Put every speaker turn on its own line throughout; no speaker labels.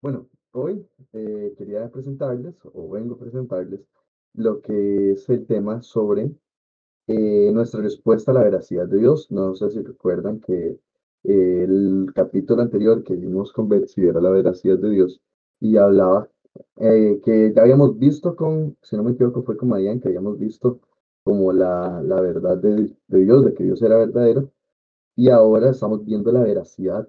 Bueno, hoy eh, quería presentarles, o vengo a presentarles, lo que es el tema sobre eh, nuestra respuesta a la veracidad de Dios. No sé si recuerdan que eh, el capítulo anterior que vimos con Betsy era la veracidad de Dios y hablaba que ya habíamos visto con, si no me equivoco, fue con Marian, que habíamos visto como la, la verdad de, de Dios, de que Dios era verdadero, y ahora estamos viendo la veracidad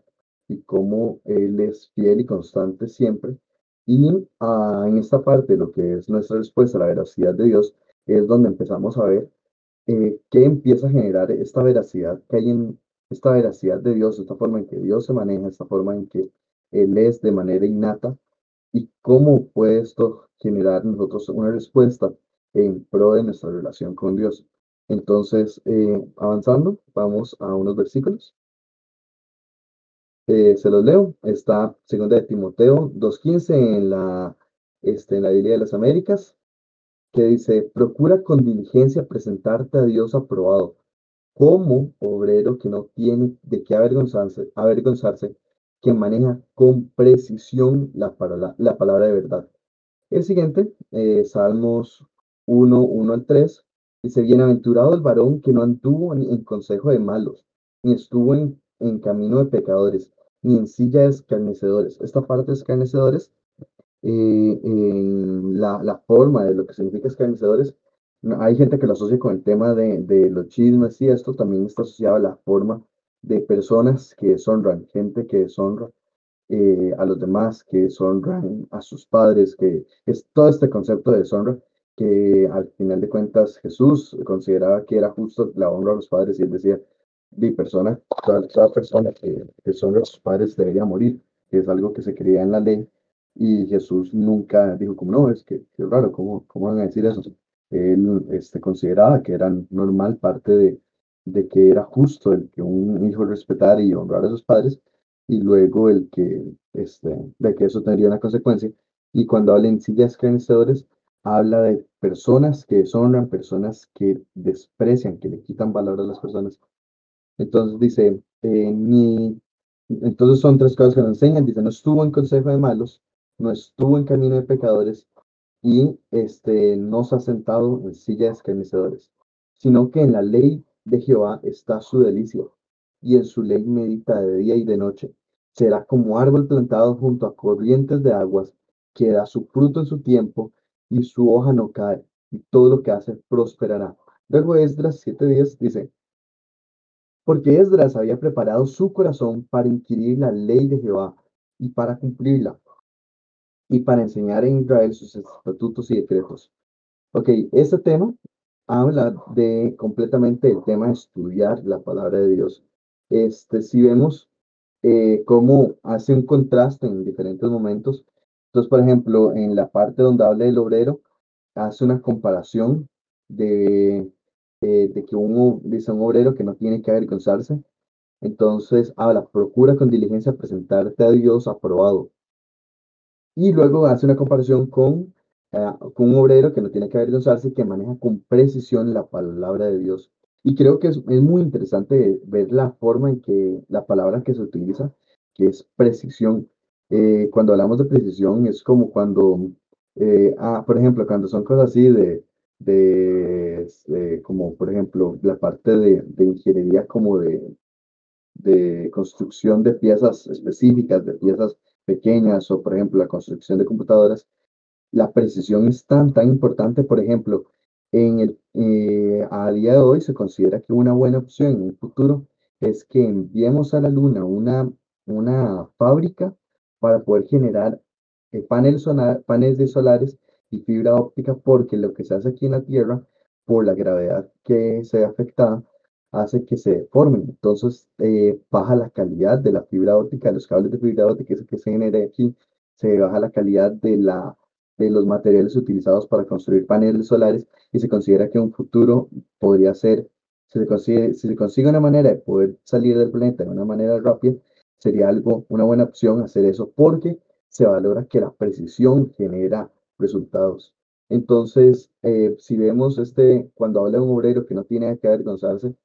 y cómo Él es fiel y constante siempre. Y ah, en esta parte, lo que es nuestra respuesta a la veracidad de Dios, es donde empezamos a ver eh, qué empieza a generar esta veracidad que hay en esta veracidad de Dios, esta forma en que Dios se maneja, esta forma en que Él es de manera innata y cómo puede esto generar nosotros una respuesta en pro de nuestra relación con Dios. Entonces, eh, avanzando, vamos a unos versículos. Eh, se los leo. Está segunda de Timoteo 2.15 en la, este, en la Biblia de las Américas, que dice, procura con diligencia presentarte a Dios aprobado, como obrero que no tiene de qué avergonzarse, avergonzarse que maneja con precisión la, palabra, la palabra de verdad. El siguiente, eh, Salmos 1, 1 al 3, dice, bienaventurado el varón que no anduvo en consejo de malos, ni estuvo en, en camino de pecadores, ni en silla de escarnecedores. Esta parte de escarnecedores, eh, en la, la, forma de lo que significa escarnecedores, hay gente que lo asocia con el tema de, de los chismes y esto también está asociado a la forma de personas que deshonran, gente que deshonra eh, a los demás, que deshonran a sus padres, que es todo este concepto de deshonra que al final de cuentas Jesús consideraba que era justo la honra a los padres y él decía, de persona, toda, persona que, que son los padres debería morir, que es algo que se creía en la ley, y Jesús nunca dijo como, no, es que, es raro, ¿cómo, ¿cómo van a decir eso? Él este, consideraba que era normal parte de, de que era justo el que un hijo respetara y honrara a sus padres, y luego el que, este, de que eso tendría una consecuencia. Y cuando habla en sillas escarnecedores, habla de personas que deshonran, personas que desprecian, que le quitan valor a las personas, entonces dice, eh, ni, entonces son tres cosas que nos enseñan. Dice, no estuvo en consejo de malos, no estuvo en camino de pecadores y este, no se ha sentado en silla de escarnecedores, sino que en la ley de Jehová está su delicia y en su ley medita de día y de noche. Será como árbol plantado junto a corrientes de aguas, que da su fruto en su tiempo y su hoja no cae, y todo lo que hace prosperará. Luego Esdras días dice, porque Esdras había preparado su corazón para inquirir la ley de Jehová y para cumplirla, y para enseñar en Israel sus estatutos y decretos. Ok, este tema habla de completamente el tema de estudiar la palabra de Dios. Este, si vemos eh, cómo hace un contraste en diferentes momentos. Entonces, por ejemplo, en la parte donde habla del obrero, hace una comparación de eh, de que uno dice un obrero que no tiene que avergonzarse. Entonces habla, procura con diligencia presentarte a Dios aprobado. Y luego hace una comparación con, eh, con un obrero que no tiene que avergonzarse que maneja con precisión la palabra de Dios. Y creo que es, es muy interesante ver la forma en que la palabra que se utiliza, que es precisión. Eh, cuando hablamos de precisión es como cuando, ah, por ejemplo, cuando son cosas así de, de, como por ejemplo la parte de, de ingeniería como de, de construcción de piezas específicas, de piezas pequeñas o por ejemplo la construcción de computadoras, la precisión es tan, tan importante, por ejemplo, en el, eh, a día de hoy se considera que una buena opción en un futuro es que enviemos a la luna una, una fábrica para poder generar eh, paneles, solares y fibra óptica porque lo que se hace aquí en la Tierra, por la gravedad que se ve afectada, hace que se deformen. Entonces, eh, baja la calidad de la fibra óptica, los cables de fibra óptica que se genera aquí, se baja la calidad de, la, de los materiales utilizados para construir paneles solares y se considera que un futuro podría ser, se, consigue, si se consigue una manera de poder salir del planeta de una manera rápida, sería algo, una buena opción hacer eso porque se valora que la precisión genera resultados. Entonces, eh, si vemos este, cuando habla un obrero que no tiene que avergonzarse,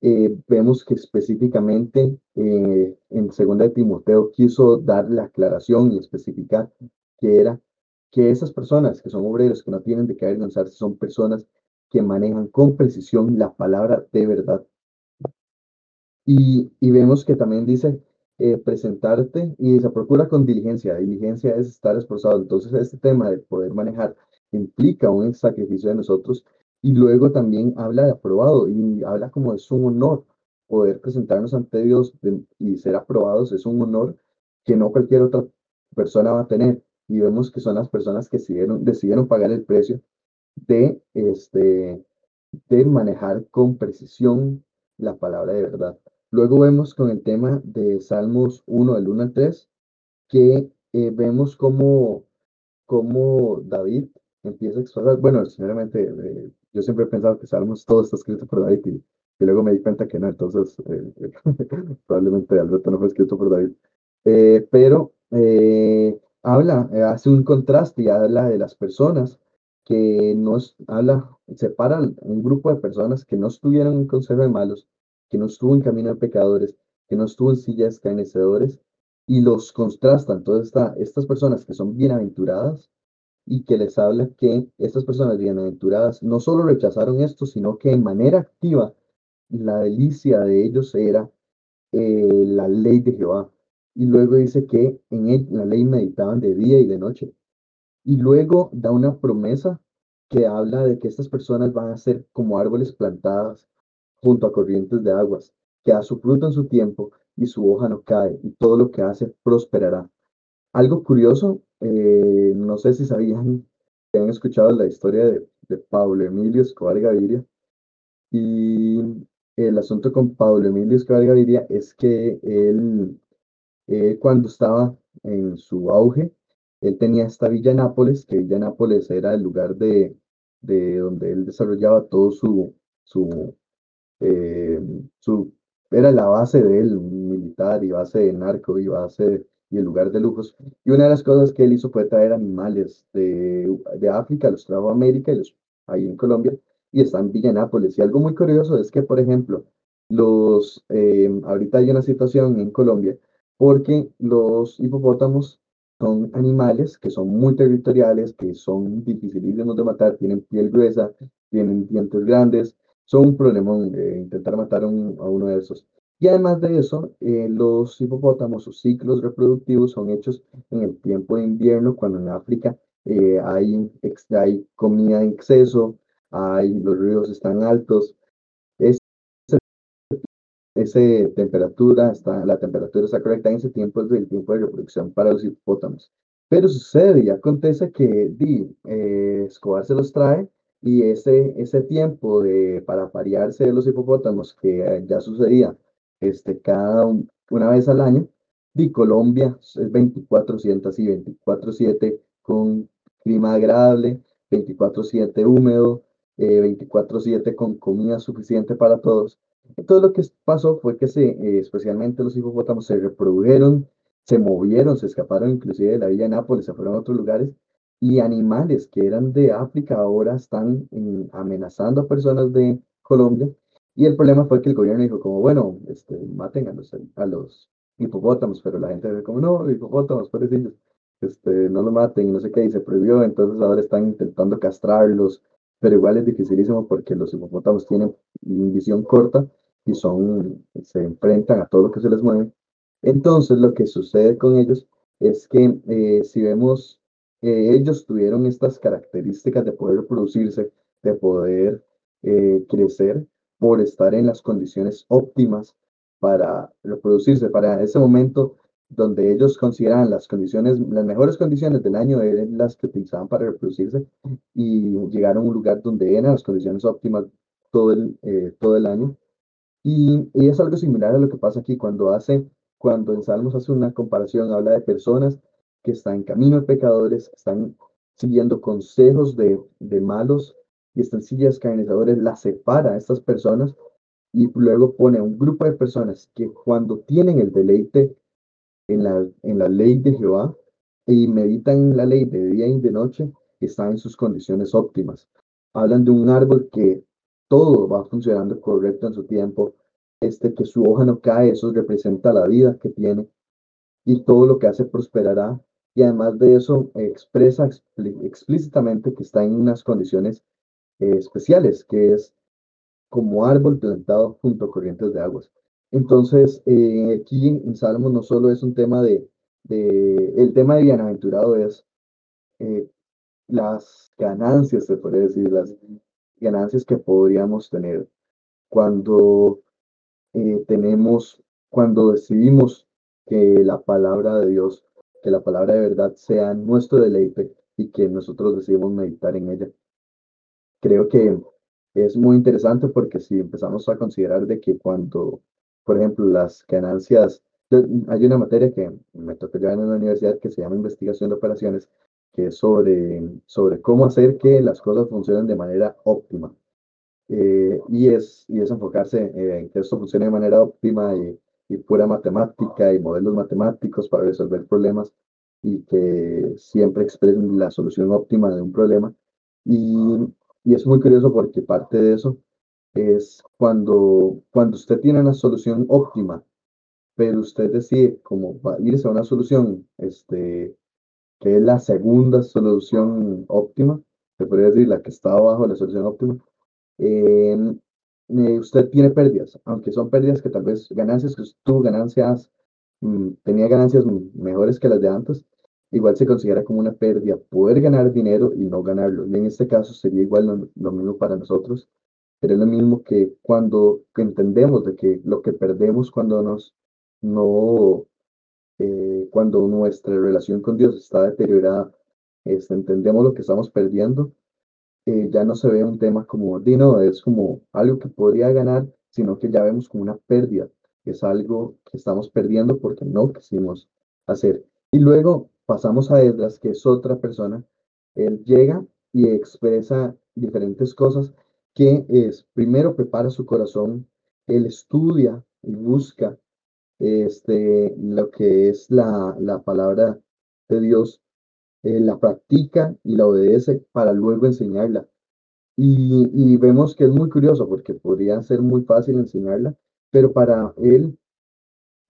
eh, vemos que específicamente eh, en segunda Timoteo quiso dar la aclaración y especificar que era que esas personas que son obreros, que no tienen de qué avergonzarse, son personas que manejan con precisión la palabra de verdad. Y, y vemos que también dice eh, presentarte y se procura con diligencia. Diligencia es estar esforzado. Entonces, este tema de poder manejar implica un sacrificio de nosotros y luego también habla de aprobado y habla como es un honor poder presentarnos ante Dios y ser aprobados. Es un honor que no cualquier otra persona va a tener. Y vemos que son las personas que decidieron, decidieron pagar el precio de, este, de manejar con precisión la palabra de verdad. Luego vemos con el tema de Salmos 1, del 1 al 3, que eh, vemos cómo, cómo David empieza a expresar, bueno, sinceramente, eh, yo siempre he pensado que Salmos todo está escrito por David y, luego me di cuenta que no, entonces eh, probablemente Alberto no fue escrito por David. pero habla, hace un contraste y habla de las personas que nos habla, separa un grupo de personas que no estuvieron en consejo de malos que no estuvo en camino de pecadores, que no estuvo en sillas de escarnecedores, y los contrastan. Todas estas personas que son bienaventuradas y que les habla que estas personas bienaventuradas no solo rechazaron esto, sino que en manera activa la delicia de ellos era eh, la ley de Jehová. Y luego dice que en la ley meditaban de día y de noche. Y luego da una promesa que habla de que estas personas van a ser como árboles plantadas junto a corrientes de aguas, que da su fruto en su tiempo y su hoja no cae, y todo lo que hace prosperará. Algo curioso, eh, no sé si sabían, que han escuchado la historia de, Pablo Emilio Escobar Gaviria, y el asunto con Pablo Emilio Escobar Gaviria es que él, cuando estaba en su auge, él tenía esta Villa Nápoles, que Villa Nápoles era el lugar de, de donde él desarrollaba todo su, su, eh, su, era la base de él, militar y base de narco y base y el lugar de lujos. Y una de las cosas que él hizo fue traer animales de, de África, los trajo a América y los ahí en Colombia y están en Villanápolis. Y algo muy curioso es que, por ejemplo, los, eh, ahorita hay una situación en Colombia porque los hipopótamos son animales que son muy territoriales, que son dificilísimos de matar, tienen piel gruesa, tienen dientes grandes, son un problema eh, intentar matar a, uno de esos. Y además de eso, eh, los hipopótamos, sus ciclos reproductivos son hechos en el tiempo de invierno, cuando en África eh, hay, hay comida en exceso, hay, los ríos están altos. esa temperatura, está, la temperatura está correcta en ese tiempo, es el tiempo de reproducción para los hipopótamos. Pero sucede y acontece que di, Escobar se los trae y ese, ese tiempo de, para parearse de los hipopótamos que ya sucedía este, cada una vez al año, y Colombia es 24-7 así, 24-7 con clima agradable, 24-7 húmedo, 24-7 eh, con comida suficiente para todos. Entonces lo que pasó fue que se, eh, especialmente los hipopótamos se reprodujeron, se movieron, se escaparon inclusive de la villa de Nápoles, se fueron a otros lugares y animales que eran de África ahora están amenazando a personas de Colombia. Y el problema fue que el gobierno dijo como, bueno, este, maten a los, a los hipopótamos, pero la gente como, no, hipopótamos, pobrecillos, este, no los maten y no sé qué, y se prohibió, entonces ahora están intentando castrarlos, pero igual es dificilísimo porque los hipopótamos tienen visión corta y son, se enfrentan a todo lo que se les mueve. Entonces lo que sucede con ellos es que eh, si vemos ellos tuvieron estas características de poder reproducirse, de poder eh, crecer por estar en las condiciones óptimas para reproducirse, para ese momento donde ellos consideraban las condiciones, las mejores condiciones del año eran las que utilizaban para reproducirse y llegaron a un lugar donde eran las condiciones óptimas todo el, eh, todo el año. Y, y, es algo similar a lo que pasa aquí cuando hace, cuando en Salmos hace una comparación, habla de personas que están en camino de pecadores, están siguiendo consejos de, de malos y están sillas escarnecedores, la separa a estas personas y luego pone a un grupo de personas que cuando tienen el deleite en la, en la ley de Jehová y meditan en la ley de día y de noche, están en sus condiciones óptimas. Hablan de un árbol que todo va funcionando correcto en su tiempo, este, que su hoja no cae, eso representa la vida que tiene y todo lo que hace prosperará. Y además de eso, expresa explícitamente que está en unas condiciones eh, especiales, que es como árbol plantado junto a corrientes de aguas. Entonces, eh, aquí en, Salmos no solo es un tema de, el tema de bienaventurado es eh, las ganancias, se puede decir, las ganancias que podríamos tener cuando tenemos, cuando decidimos que la palabra de Dios, que la palabra de verdad sea nuestro deleite y que nosotros decidimos meditar en ella. Creo que es muy interesante porque si empezamos a considerar de que cuando, por ejemplo, las ganancias, hay una materia que me tocó llevar en la universidad que se llama investigación de operaciones, que es sobre, sobre cómo hacer que las cosas funcionen de manera óptima. Eh, y, es, y es enfocarse en que esto funcione de manera óptima y, y, pura matemática y modelos matemáticos para resolver problemas y que siempre expresen la solución óptima de un problema. Y, y es muy curioso porque parte de eso es cuando, cuando usted tiene una solución óptima, pero usted decide a irse a una solución este, que es la segunda solución óptima, se podría decir la que está abajo de la solución óptima, eh, eh, usted tiene pérdidas, aunque son pérdidas que tal vez ganancias que tuvo ganancias, mm, tenía ganancias mejores que las de antes, igual se considera como una pérdida poder ganar dinero y no ganarlo. Y en este caso sería igual lo, mismo para nosotros. Sería lo mismo que cuando entendemos de que lo que perdemos cuando nos no eh, cuando nuestra relación con Dios está deteriorada, este, entendemos lo que estamos perdiendo, eh, ya no se ve un tema como, no, es como algo que podría ganar, sino que ya vemos como una pérdida, es algo que estamos perdiendo porque no quisimos hacer. Y luego pasamos a Edras, que es otra persona, él llega y expresa diferentes cosas que es, primero prepara su corazón, él estudia y busca este, lo que es la, la palabra de Dios, eh, la practica y la obedece para luego enseñarla. Y, vemos que es muy curioso porque podría ser muy fácil enseñarla, pero para él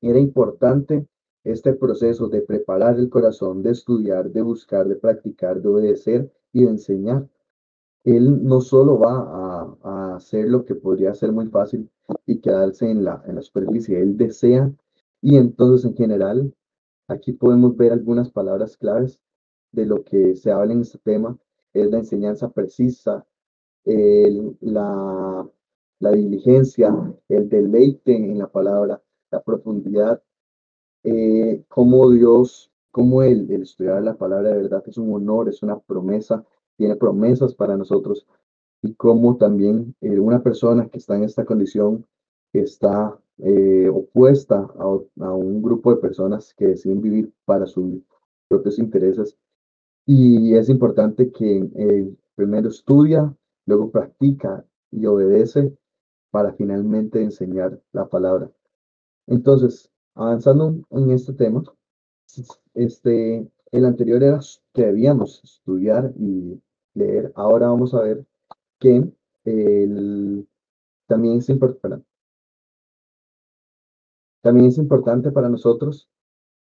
era importante este proceso de preparar el corazón, de estudiar, de buscar, de practicar, de obedecer y de enseñar. Él no solo va a, a hacer lo que podría ser muy fácil y quedarse en la, en la superficie, él desea y entonces, en general, aquí podemos ver algunas palabras claves de lo que se habla en este tema. Es la enseñanza precisa, la, diligencia, el deleite en la palabra, la profundidad, eh, cómo Dios, cómo el, el, estudiar la palabra de verdad es un honor, es una promesa, tiene promesas para nosotros y cómo también eh, una persona que está en esta condición, que está eh, opuesta a, un grupo de personas que deciden vivir para sus propios intereses. Y es importante que eh, primero estudia, luego practica y obedece para finalmente enseñar la palabra. Entonces, avanzando en este tema, este, el anterior era que debíamos estudiar y leer. Ahora vamos a ver que el, también es importante, también es importante para nosotros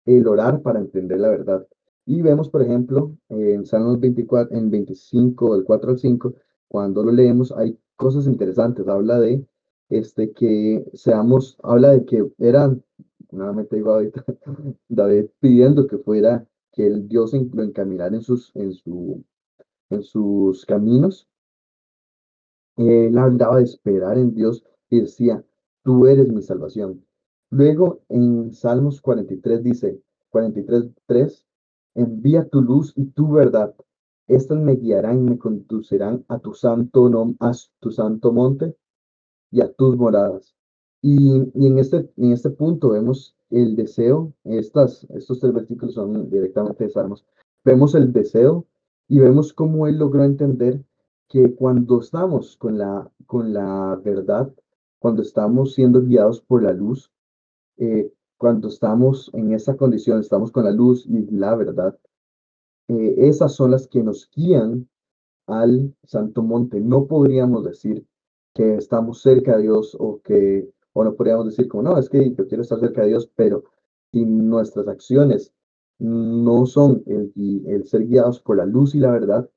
el orar para entender la verdad. Y vemos, por ejemplo, en Salmos 24, en 25, del 4 al 5, cuando lo leemos, hay cosas interesantes. Habla de este, que seamos, habla de que eran, nuevamente digo ahorita, David pidiendo que fuera, que el Dios lo encaminara en sus, en su, en sus caminos. Él hablaba de esperar en Dios y decía, tú eres mi salvación. Luego en Salmos 43 dice, 43.3, envía tu luz y tu verdad. Estas me guiarán y me conducirán a tu santo, a tu santo monte y a tus moradas. Y, en, este, en este punto vemos el deseo, estas, estos tres versículos son directamente de Salmos, vemos el deseo y vemos cómo él logró entender que cuando estamos con la, con la verdad, cuando estamos siendo guiados por la luz, eh, cuando estamos en esa condición, estamos con la luz y la verdad, eh, esas son las que nos guían al Santo Monte. No podríamos decir que estamos cerca de Dios o que, O no podríamos decir como, no, es que yo quiero estar cerca de Dios, pero si nuestras acciones no son el, el ser guiados por la luz y la verdad,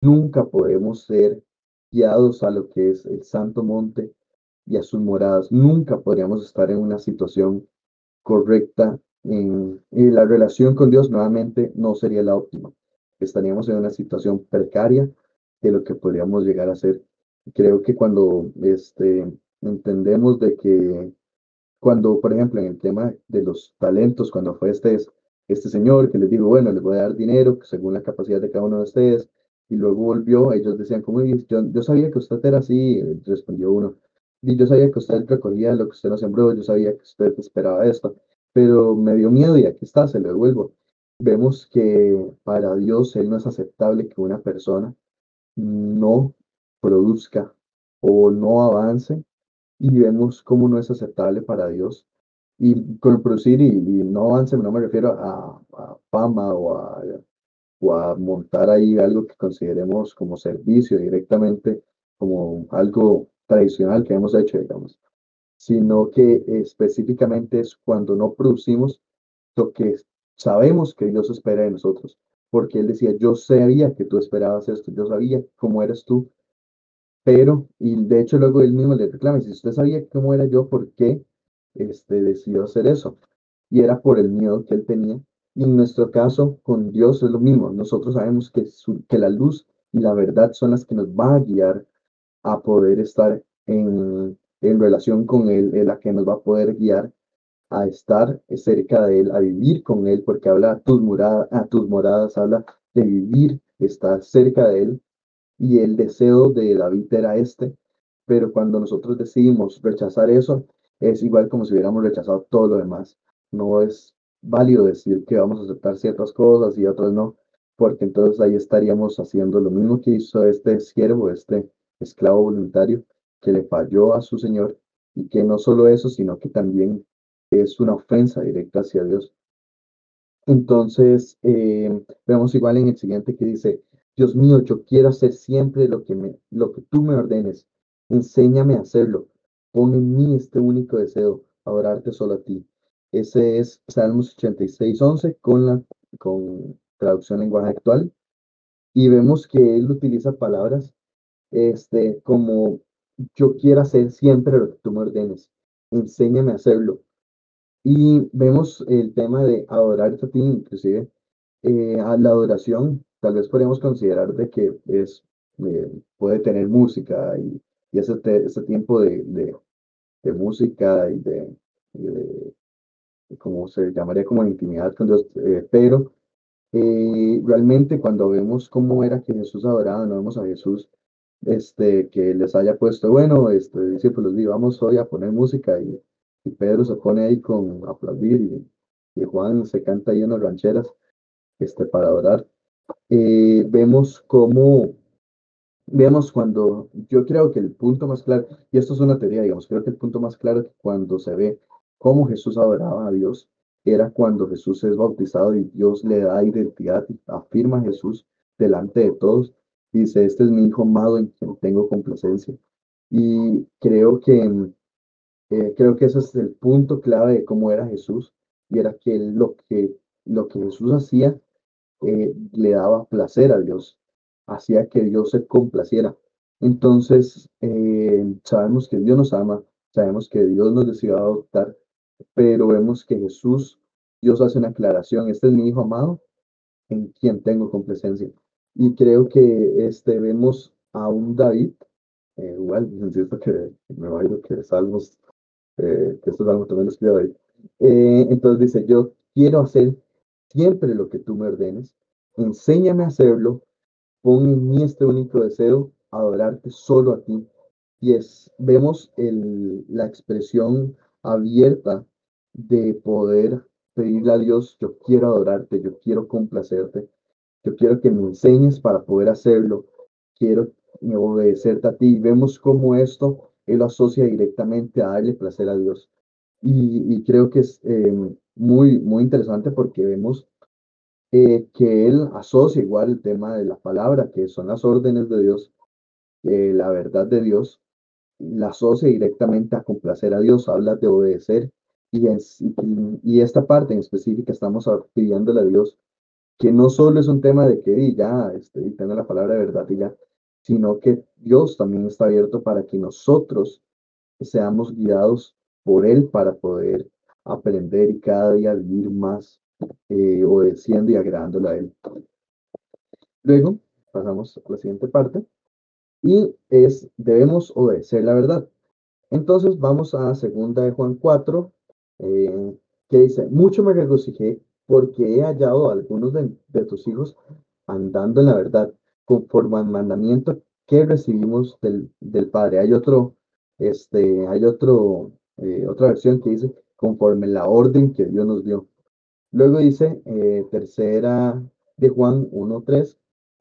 nunca podemos ser guiados a lo que es el santo monte y a sus moradas. Nunca podríamos estar en una situación correcta. En, y la relación con Dios nuevamente no sería la óptima. Estaríamos en una situación precaria de lo que podríamos llegar a ser. Creo que cuando este, entendemos de que, cuando, por ejemplo, en el tema de los talentos, cuando fue este, este señor que les digo, bueno, les voy a dar dinero según la capacidad de cada uno de ustedes, y luego volvió, ellos decían, como yo, yo sabía que usted era así, respondió uno, y yo sabía que usted recogía lo que usted no sembró, yo sabía que usted esperaba esto, pero me dio miedo y aquí está, se lo devuelvo. Vemos que para Dios Él no es aceptable que una persona no produzca o no avance y vemos cómo no es aceptable para Dios. Y con producir y, no avance no me refiero a, a fama o a, o a montar ahí algo que consideremos como servicio directamente, como algo tradicional que hemos hecho, digamos, sino que específicamente es cuando no producimos lo que sabemos que Dios espera de nosotros, porque Él decía, yo sabía que tú esperabas esto, yo sabía cómo eres tú, pero, y de hecho luego él mismo le reclama, si usted sabía cómo era yo, ¿por qué este, decidió hacer eso? Y era por el miedo que él tenía. Y en nuestro caso, con Dios es lo mismo. Nosotros sabemos que, que la luz y la verdad son las que nos van a guiar a poder estar en, en relación con Él, en la que nos va a poder guiar a estar cerca de Él, a vivir con Él, porque habla a tus, moradas, a tus moradas, habla de vivir, estar cerca de Él. Y el deseo de David era este, pero cuando nosotros decidimos rechazar eso, es igual como si hubiéramos rechazado todo lo demás. No es válido decir que vamos a aceptar ciertas cosas y otras no, porque entonces ahí estaríamos haciendo lo mismo que hizo este siervo, este esclavo voluntario, que le falló a su Señor y que no solo eso, sino que también es una ofensa directa hacia Dios. Entonces, eh, vemos igual en el siguiente que dice, Dios mío, yo quiero hacer siempre lo que, me, lo que tú me ordenes. Enséñame a hacerlo. Pon en mí este único deseo, adorarte solo a ti. Ese es Salmos 86, 11 con la con traducción lenguaje actual. Y vemos que él utiliza palabras este, como yo quiero hacer siempre lo que tú me ordenes, enséñame a hacerlo. Y vemos el tema de adorarte a ti, inclusive eh, a la adoración, tal vez podríamos considerar de que es, eh, puede tener música y, y ese, ese tiempo de, de, música y de, de, como se llamaría como intimidad con Dios, eh, pero realmente cuando vemos cómo era que Jesús adoraba, no vemos a Jesús este, que les haya puesto, bueno, este, discípulos, vamos hoy a poner música y, y, Pedro se pone ahí con aplaudir y, y, Juan se canta ahí en las rancheras este, para adorar. Eh, vemos cómo, vemos cuando, yo creo que el punto más claro, y esto es una teoría, digamos, creo que el punto más claro que cuando se ve cómo Jesús adoraba a Dios, era cuando Jesús es bautizado y Dios le da identidad, afirma Jesús delante de todos Dice, este es mi hijo amado en quien tengo complacencia. Y creo que, eh, creo que ese es el punto clave de cómo era Jesús. Y era que lo que, lo que Jesús hacía eh, le daba placer a Dios. Hacía que Dios se complaciera. Entonces, eh, sabemos que Dios nos ama, sabemos que Dios nos decidió adoptar, pero vemos que Jesús, Dios hace una aclaración, este es mi hijo amado en quien tengo complacencia. Y creo que este, vemos a un David, eh, igual, insisto que me ir que Salmos, eh, que estos Salmos también los escribe David. Eh, entonces dice, yo quiero hacer siempre lo que tú me ordenes, enséñame a hacerlo, pon en mí este único deseo, adorarte solo a ti. Y es, vemos el, la expresión abierta de poder pedirle a Dios, yo quiero adorarte, yo quiero complacerte, yo quiero que me enseñes para poder hacerlo. Quiero obedecerte a ti. Vemos cómo esto él lo asocia directamente a darle placer a Dios. Y, creo que es eh, muy, muy interesante porque vemos eh, que él asocia igual el tema de la palabra, que son las órdenes de Dios, eh, la verdad de Dios, la asocia directamente a complacer a Dios, habla de obedecer y, y, esta parte en específica estamos pidiéndole a Dios que no solo es un tema de que ya este, y tenga la palabra de verdad y ya, sino que Dios también está abierto para que nosotros seamos guiados por Él para poder aprender y cada día vivir más eh, obedeciendo y agradándole a Él. Luego pasamos a la siguiente parte y es debemos obedecer la verdad. Entonces vamos a segunda de Juan 4, eh, que dice, mucho me regocijé porque he hallado a algunos de, tus hijos andando en la verdad, conforme al mandamiento que recibimos del, Padre. Hay otro, este, hay otro, eh, otra versión que dice, conforme la orden que Dios nos dio. Luego dice, eh, tercera de Juan 1.3,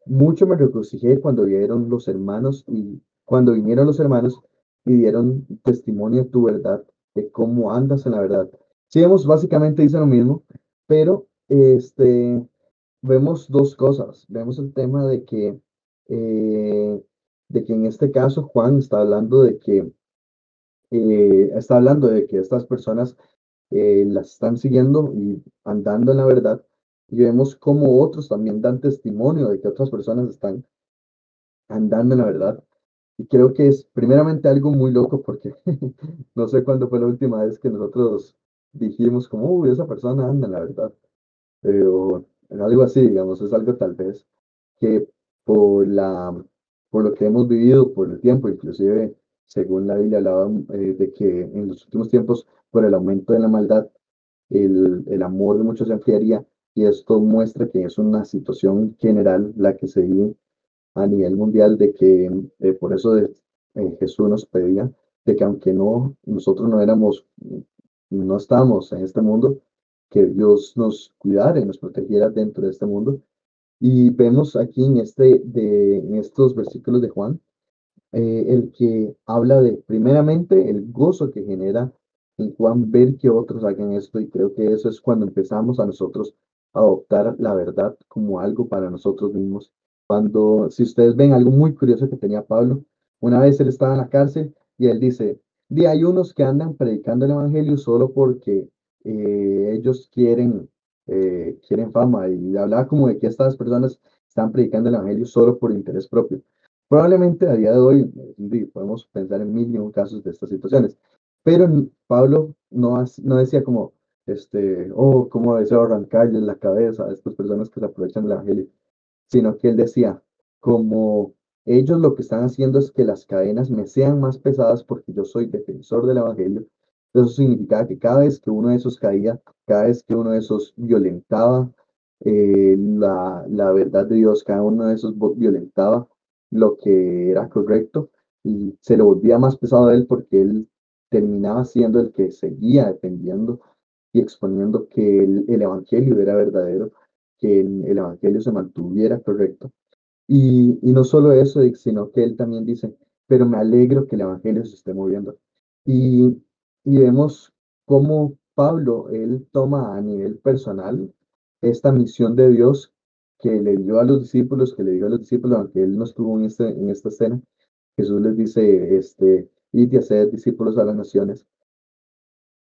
mucho me regocijé cuando vieron los hermanos y cuando vinieron los hermanos y dieron testimonio de tu verdad, de cómo andas en la verdad. Sí, vemos, básicamente dice lo mismo, pero este, vemos dos cosas. Vemos el tema de que, eh, de que en este caso Juan está hablando de que, eh, está hablando de que estas personas eh, las están siguiendo y andando en la verdad. Y vemos cómo otros también dan testimonio de que otras personas están andando en la verdad. Y creo que es primeramente algo muy loco porque no sé cuándo fue la última vez que nosotros dijimos como, uy, esa persona anda la verdad. Pero algo así, digamos, es algo tal vez que por, la, por lo que hemos vivido, por el tiempo, inclusive según la Biblia hablaba eh, de que en los últimos tiempos, por el aumento de la maldad, el, el amor de muchos se enfriaría y esto muestra que es una situación general la que se vive a nivel mundial de que eh, por eso de, eh, Jesús nos pedía de que aunque no nosotros no éramos no estábamos en este mundo que Dios nos cuidara y nos protegiera dentro de este mundo y vemos aquí en este de en estos versículos de Juan eh, el que habla de primeramente el gozo que genera en Juan ver que otros hagan esto y creo que eso es cuando empezamos a nosotros a adoptar la verdad como algo para nosotros mismos. Cuando, si ustedes ven algo muy curioso que tenía Pablo, una vez él estaba en la cárcel y él dice, di hay unos que andan predicando el evangelio solo porque eh, ellos quieren, eh, quieren fama y hablaba como de que estas personas están predicando el evangelio solo por interés propio. Probablemente a día de hoy podemos pensar en mil y casos de estas situaciones, pero Pablo no, no decía como, este, oh, cómo deseo arrancarle la cabeza a estas personas que se aprovechan del evangelio, sino que él decía, como ellos lo que están haciendo es que las cadenas me sean más pesadas porque yo soy defensor del evangelio. Eso significaba que cada vez que uno de esos caía, cada vez que uno de esos violentaba eh, la, la verdad de Dios, cada uno de esos violentaba lo que era correcto y se le volvía más pesado a él porque él terminaba siendo el que seguía defendiendo y exponiendo que el, Evangelio era verdadero, que el, Evangelio se mantuviera correcto. Y, no solo eso, sino que él también dice, pero me alegro que el Evangelio se esté moviendo. Y, y vemos cómo Pablo, él toma a nivel personal esta misión de Dios que le dio a los discípulos, que le dio a los discípulos, aunque él no estuvo en, este, en esta escena, Jesús les dice, este, y hacer discípulos a las naciones.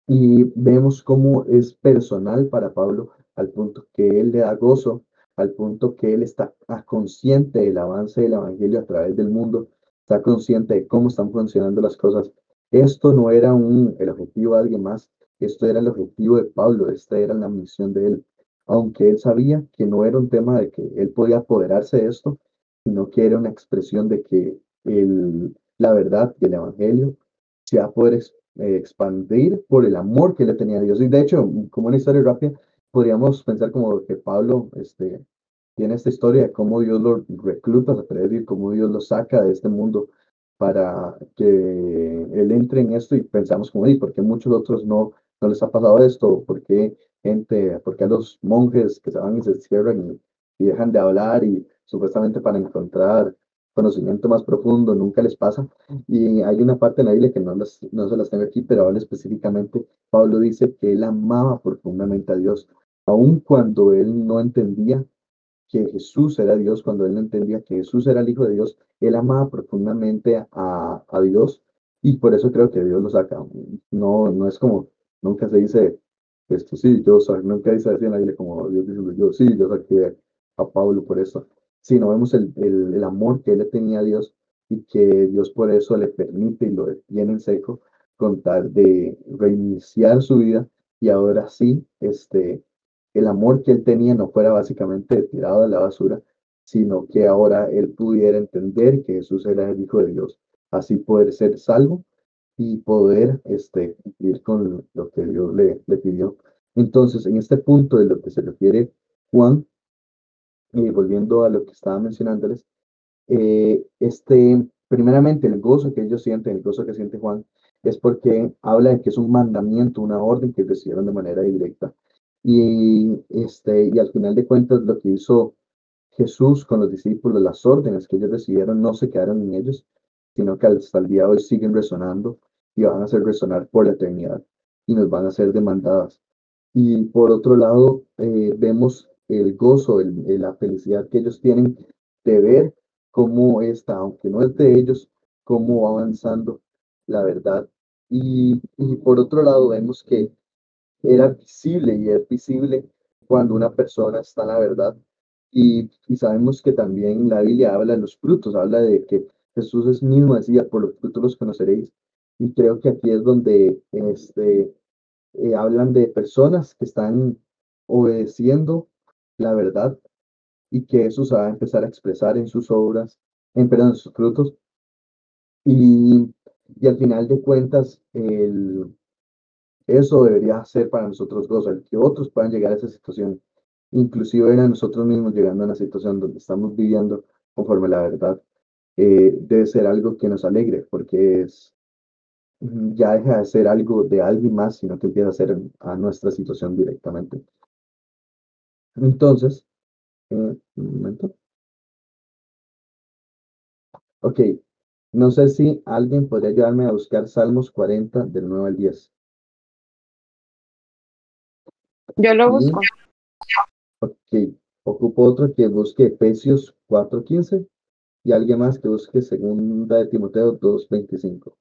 Y vemos cómo es personal para Pablo, al punto que él le da gozo, al punto que él está consciente del avance del Evangelio a través del mundo, está consciente de cómo están funcionando las cosas. Esto no era un, el objetivo de alguien más, esto era el objetivo de Pablo, esta era la misión de él aunque él sabía que no era un tema de que él podía apoderarse de esto, sino que era una expresión de que el, la verdad y el Evangelio se va a poder eh, expandir por el amor que le tenía a Dios. Y de hecho, como una historia rápida, podríamos pensar como que Pablo este, tiene esta historia de cómo Dios lo recluta, se puede decir, cómo Dios lo saca de este mundo para que él entre en esto y pensamos como, ¿y por qué muchos otros no, no les ha pasado esto? ¿Por qué gente, porque a los monjes que se van y se cierran y, dejan de hablar y supuestamente para encontrar conocimiento más profundo nunca les pasa. Y hay una parte en la Biblia que no, no se las tengo aquí, pero habla específicamente, Pablo dice que él amaba profundamente a Dios, aun cuando él no entendía que Jesús era Dios, cuando él no entendía que Jesús era el Hijo de Dios, él amaba profundamente a, a Dios Y por eso creo que Dios lo saca. No, no es como, nunca se dice, esto sí, yo nunca dice así en la Biblia como Dios diciendo, yo sí, yo saqué a Pablo por eso. Sino vemos el, el, amor que él tenía a Dios y que Dios por eso le permite y lo detiene en seco con tal de reiniciar su vida y ahora sí, este, el amor que él tenía no fuera básicamente tirado a la basura, sino que ahora él pudiera entender que Jesús era el Hijo de Dios, así poder ser salvo y poder este, cumplir con lo que Dios le, le pidió. Entonces, en este punto de lo que se refiere Juan, y volviendo a lo que estaba mencionándoles, eh, este, primeramente el gozo que ellos sienten, el gozo que siente Juan, es porque habla de que es un mandamiento, una orden que recibieron de manera directa. Y, este, y al final de cuentas, lo que hizo Jesús con los discípulos, las órdenes que ellos recibieron, no se quedaron en ellos, sino que hasta el día de hoy siguen resonando y van a hacer resonar por la eternidad y nos van a ser demandadas. Y por otro lado, eh, vemos el gozo, el, la felicidad que ellos tienen de ver cómo está, aunque no es de ellos, cómo va avanzando la verdad. Y, por otro lado, vemos que era visible y es visible cuando una persona está en la verdad. Y, y, sabemos que también la Biblia habla de los frutos, habla de que Jesús es mismo decía, por los frutos los conoceréis. Y creo que aquí es donde este, eh, hablan de personas que están obedeciendo la verdad y que eso se va a empezar a expresar en sus obras, en, perdón, en sus frutos. Y, y al final de cuentas, eso debería ser para nosotros gozo, el que otros puedan llegar a esa situación, inclusive era nosotros mismos llegando a una situación donde estamos viviendo conforme la verdad, eh, debe ser algo que nos alegre, porque es ya deja de ser algo de alguien más, sino que empieza a ser a nuestra situación directamente. Entonces, eh, un momento. Ok, no sé si alguien podría ayudarme a buscar Salmos 40 del 9 al 10.
Yo lo busco.
Ok, ocupo otro que busque Efesios 4.15 y alguien más que busque Segunda de Timoteo 2.25.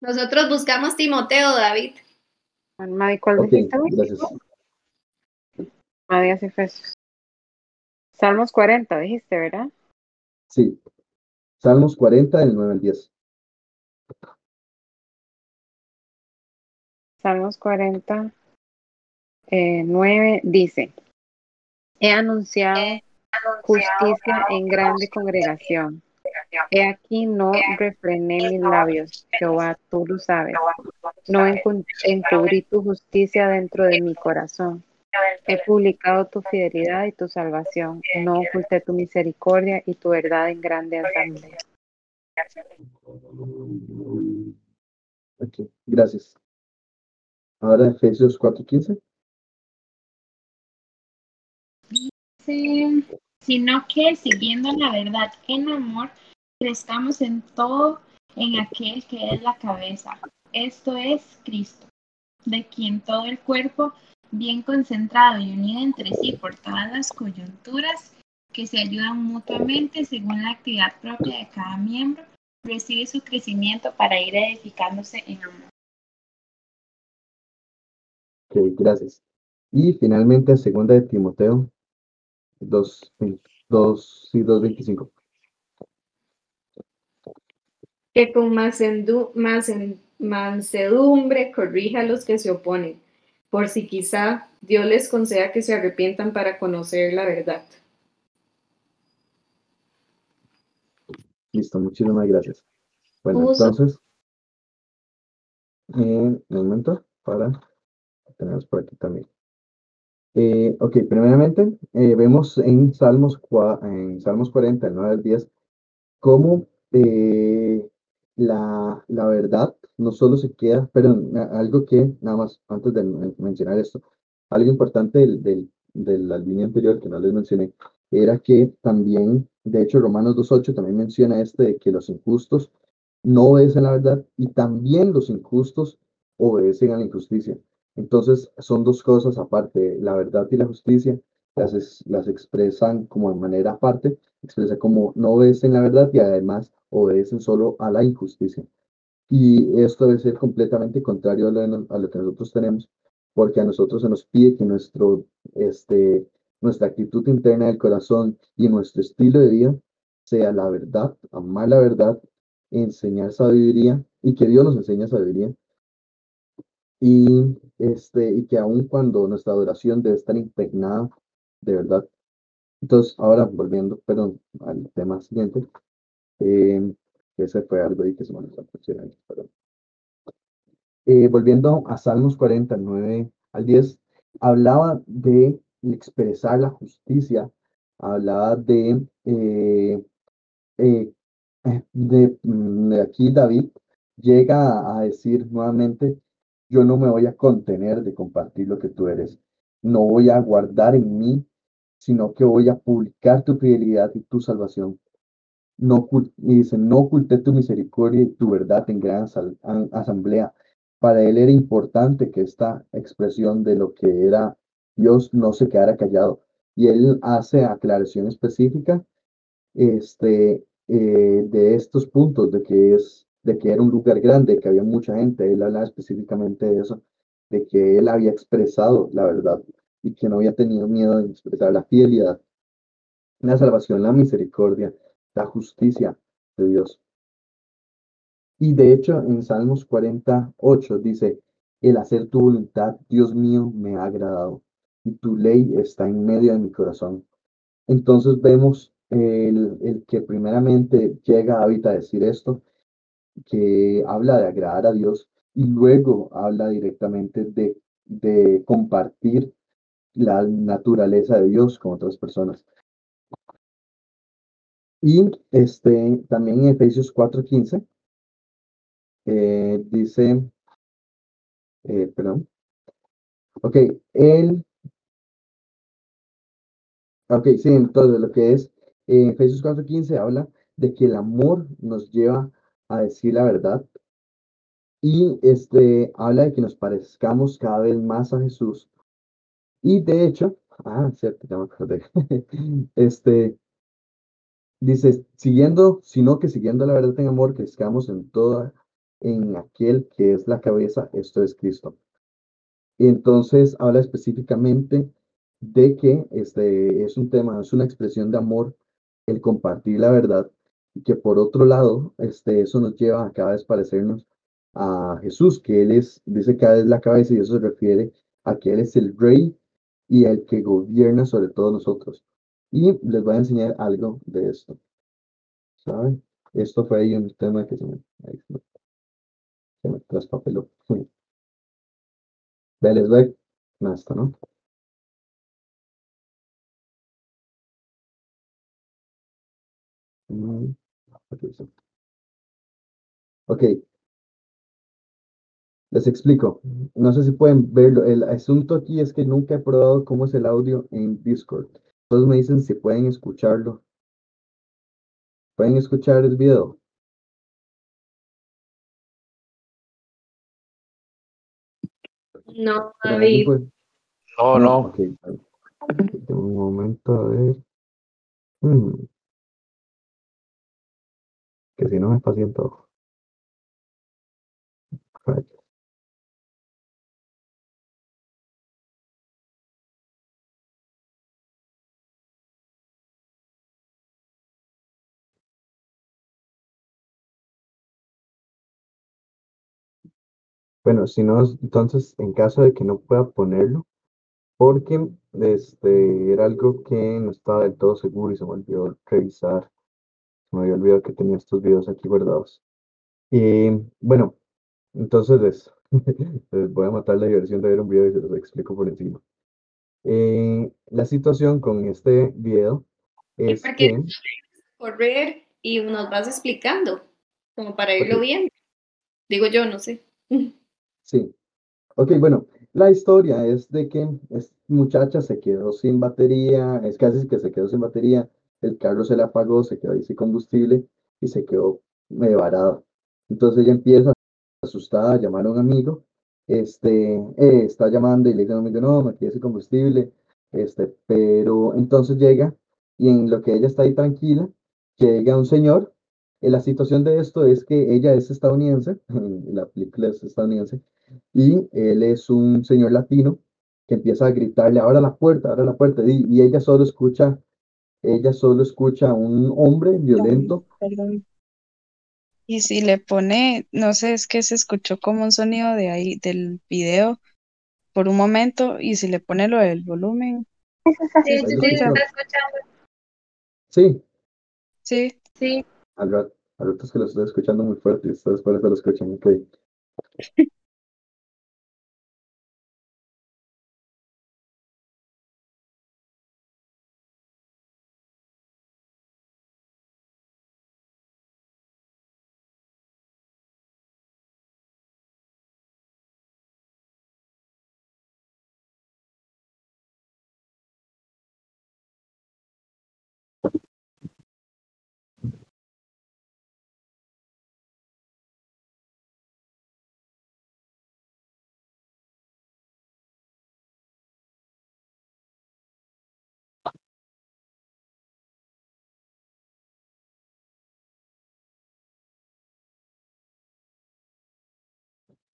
Nosotros buscamos Timoteo, David.
¿cuál
Ok, gracias.
Madías Efesios. Salmos 40, dijiste, ¿verdad?
Sí, Salmos 40 del 9 al 10.
Salmos 40, eh, 9 dice, he anunciado justicia en grande congregación. He aquí no refrené mis labios, Jehová, tú lo sabes. No encu- encubrí tu justicia dentro de mi corazón. He publicado tu fidelidad y tu salvación. No oculté tu misericordia y tu verdad en grande asamblea.
Gracias. Ahora Efesios 4.15.
Sí, sino que siguiendo la verdad en amor, crezcamos en todo en aquel que es la cabeza. Esto es Cristo, de quien todo el cuerpo, bien concentrado y unido entre sí por todas las coyunturas que se ayudan mutuamente según la actividad propia de cada miembro, recibe su crecimiento para ir edificándose en amor.
Ok, gracias. Y finalmente, segunda de Timoteo 2, 2 y 2.25.
que con mansedumbre corrija a los que se oponen, por si quizá Dios les conceda que se arrepientan para conocer la verdad.
Listo, muchísimas gracias. Bueno, entonces, eh, un momento para tenemos por aquí también. Eh, ok, primeramente, eh, vemos en Salmos, en Salmos 40, el 9 al 10, cómo eh, la, la verdad no solo se queda, pero algo que, nada más, antes de men- mencionar esto, algo importante del, del, de la línea anterior que no les mencioné, era que también, de hecho, Romanos 2.8 también menciona este de que los injustos no obedecen la verdad y también los injustos obedecen a la injusticia. Entonces, son dos cosas aparte, la verdad y la justicia, las, las expresan como de manera aparte, expresa como no obedecen la verdad y además obedecen solo a la injusticia. Y esto debe ser completamente contrario a lo, que nosotros tenemos, porque a nosotros se nos pide que nuestro, este, nuestra actitud interna del corazón y nuestro estilo de vida sea la verdad, amar la verdad, enseñar sabiduría y que Dios nos enseñe sabiduría. Y, este, y que aun cuando nuestra adoración debe estar impregnada de verdad. Entonces, ahora volviendo, perdón, al tema siguiente, eh, ese fue algo y que se perdón. Eh, volviendo a Salmos 49 al 10, hablaba de expresar la justicia, hablaba de, eh, eh, mm, de, aquí David llega a decir nuevamente, yo no me voy a contener de compartir lo que tú eres, no voy a guardar en mí, sino que voy a publicar tu fidelidad y tu salvación. No, dice, no oculté tu misericordia y tu verdad en gran asamblea. Para él era importante que esta expresión de lo que era Dios no se quedara callado. Y él hace aclaración específica este, eh, de estos puntos, de que, es, de que era un lugar grande, que había mucha gente. Él habla específicamente de eso, de que él había expresado la verdad y que no había tenido miedo de expresar la fidelidad, la salvación, la misericordia, la justicia de Dios. Y de hecho, en Salmos 48 dice, el hacer tu voluntad, Dios mío, me ha agradado y tu ley está en medio de mi corazón. Entonces vemos el, el que primeramente llega a a decir esto, que habla de agradar a Dios y luego habla directamente de, de compartir la naturaleza de Dios con otras personas. Y este, también en Efesios 4:15 eh, dice, eh, perdón, ok, él Ok, sí, entonces lo que es en Efesios 4:15 habla de que el amor nos lleva a decir la verdad y este habla de que nos parezcamos cada vez más a Jesús. Y de hecho, ah, cierto, ya me acordé. Este dice, siguiendo, sino que siguiendo la verdad en amor, crezcamos en toda, en aquel que es la cabeza, esto es Cristo. Entonces habla específicamente de que este es un tema, es una expresión de amor, el compartir la verdad, y que por otro lado, este, eso nos lleva a cada vez parecernos a Jesús, que Él es, dice cada vez la cabeza, y eso se refiere a que Él es el rey y el que gobierna sobre todos nosotros. Y les voy a enseñar algo de esto. ¿Saben? Esto fue ahí un tema que se me, traspapeló. les doy esto, ¿no? Ok. Les explico. No sé si pueden verlo. El asunto aquí es que nunca he probado cómo es el audio en Discord. Todos me dicen si pueden escucharlo. ¿Pueden escuchar el video?
No, David.
No, no.
Un momento, a ver. Hmm que si no me paciento. Bueno, si no, entonces, en caso de que no pueda ponerlo, porque este, era algo que no estaba del todo seguro y se me olvidó revisar me había olvidado que tenía estos videos aquí guardados. Y bueno, entonces les, voy a matar la diversión de ver un video y se los explico por encima. Eh, la situación con este video es que...
Correr y nos vas explicando, como para irlo viendo. Digo yo, no sé.
Sí. Ok, bueno, la historia es de que esta muchacha se quedó sin batería, es casi que se quedó sin batería, el carro se le apagó, se quedó ahí sin combustible y se quedó medio varado. Entonces ella empieza asustada a llamar a un amigo, este, eh, está llamando y le dice a un amigo, no, me quedé sin combustible, este, pero entonces llega y en lo que ella está ahí tranquila, llega un señor eh, la situación de esto es que ella es estadounidense, la película es estadounidense, y él es un señor latino que empieza a gritarle, abra la puerta, abra la puerta, y, y ella solo escucha, ella solo escucha a un hombre violento.
Perdón. Y si le pone, no sé, es que se escuchó como un sonido de ahí, del video por un momento, y si le pone lo del volumen,
Sí, sí, sí, está escuchando.
Sí,
sí,
Sí,
al rato, al rato es que lo estoy escuchando muy fuerte y ustedes por eso lo escuchan, ok.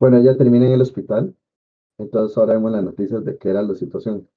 Bueno, ella termina en el hospital, entonces ahora vemos las noticias de qué era la situación.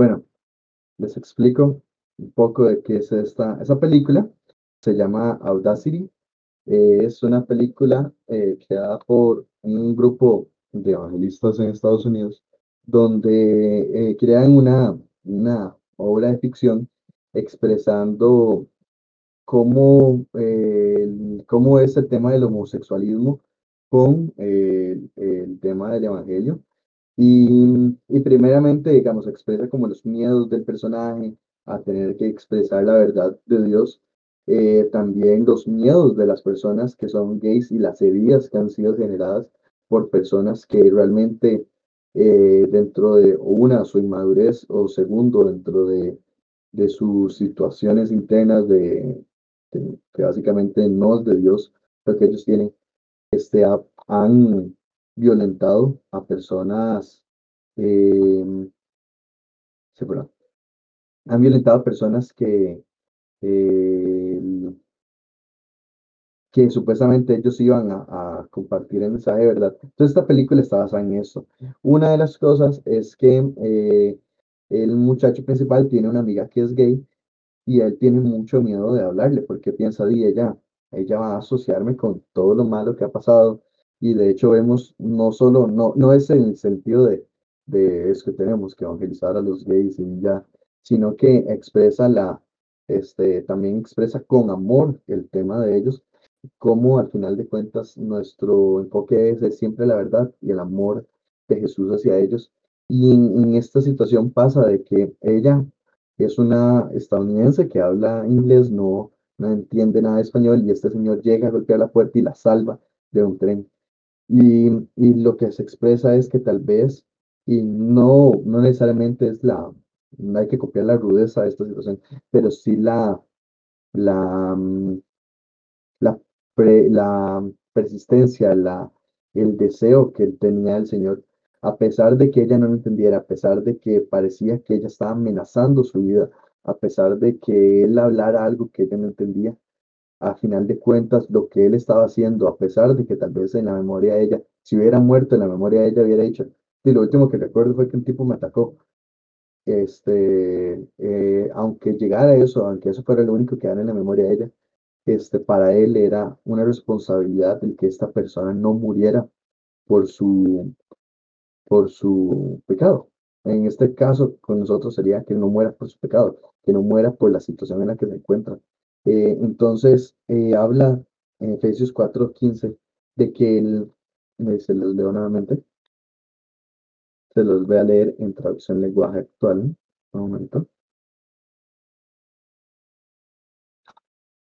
Bueno, les explico un poco de qué es esta, película. Se llama Audacity. Eh, es una película eh, creada por un grupo de evangelistas en Estados Unidos, donde eh, crean una, una obra de ficción expresando cómo, cómo es el tema del homosexualismo con el tema del evangelio. Y, y primeramente, digamos, expresa como los miedos del personaje a tener que expresar la verdad de Dios, eh, también los miedos de las personas que son gays y las heridas que han sido generadas por personas que realmente eh, dentro de una, su inmadurez o segundo, dentro de, de sus situaciones internas de, de- que básicamente no es de Dios, lo que ellos tienen, este, ha- han violentado a personas, eh, han violentado a personas que, eh, que supuestamente ellos iban a, compartir el mensaje verdad. Entonces esta película está basada en eso. Una de las cosas es que eh, el muchacho principal tiene una amiga que es gay y él tiene mucho miedo de hablarle porque piensa, di, ella, ella va a asociarme con todo lo malo que ha pasado y de hecho vemos no solo, no, no es en el sentido de, de es que tenemos que evangelizar a los gays y ya, sino que expresa la, este, también expresa con amor el tema de ellos, como al final de cuentas nuestro enfoque es, es siempre la verdad y el amor de Jesús hacia ellos. Y en, en esta situación pasa de que ella es una estadounidense que habla inglés, no, no entiende nada de español y este señor llega a golpear la puerta y la salva de un tren. Y, y lo que se expresa es que tal vez, y no, no necesariamente es la, no hay que copiar la rudeza de esta situación, pero sí la, la, mm, la, pre- la persistencia, la, el deseo que tenía del Señor, a pesar de que ella no lo entendiera, a pesar de que parecía que ella estaba amenazando su vida, a pesar de que él hablara algo que ella no entendía, a final de cuentas, lo que él estaba haciendo, a pesar de que tal vez en la memoria de ella, si hubiera muerto en la memoria de ella, hubiera dicho, y lo último que recuerdo fue que un tipo me atacó. Este, eh, aunque llegara eso, aunque eso fuera lo único que quedara en la memoria de ella, este, para él era una responsabilidad el que esta persona no muriera por su, por su pecado. En este caso, con nosotros sería que no muera por su pecado, que no muera por la situación en la que se encuentra. Eh, entonces, eh, habla en Efesios 4:15 de que él, me se los leo nuevamente, Se los voy a leer en traducción lenguaje actual. Un momento.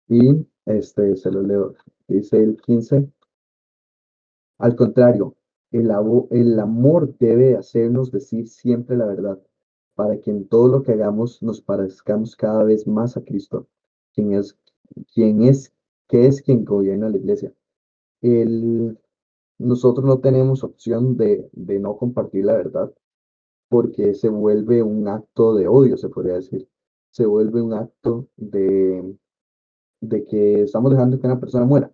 Y este se los leo. Dice el 15. Al contrario, el, el amor debe hacernos decir siempre la verdad, para que en todo lo que hagamos nos parezcamos cada vez más a Cristo, quien es, quien es, que es quien gobierna la iglesia. El, nosotros no tenemos opción de, de no compartir la verdad, porque se vuelve un acto de odio, se podría decir. Se vuelve un acto de, de que estamos dejando que una persona muera.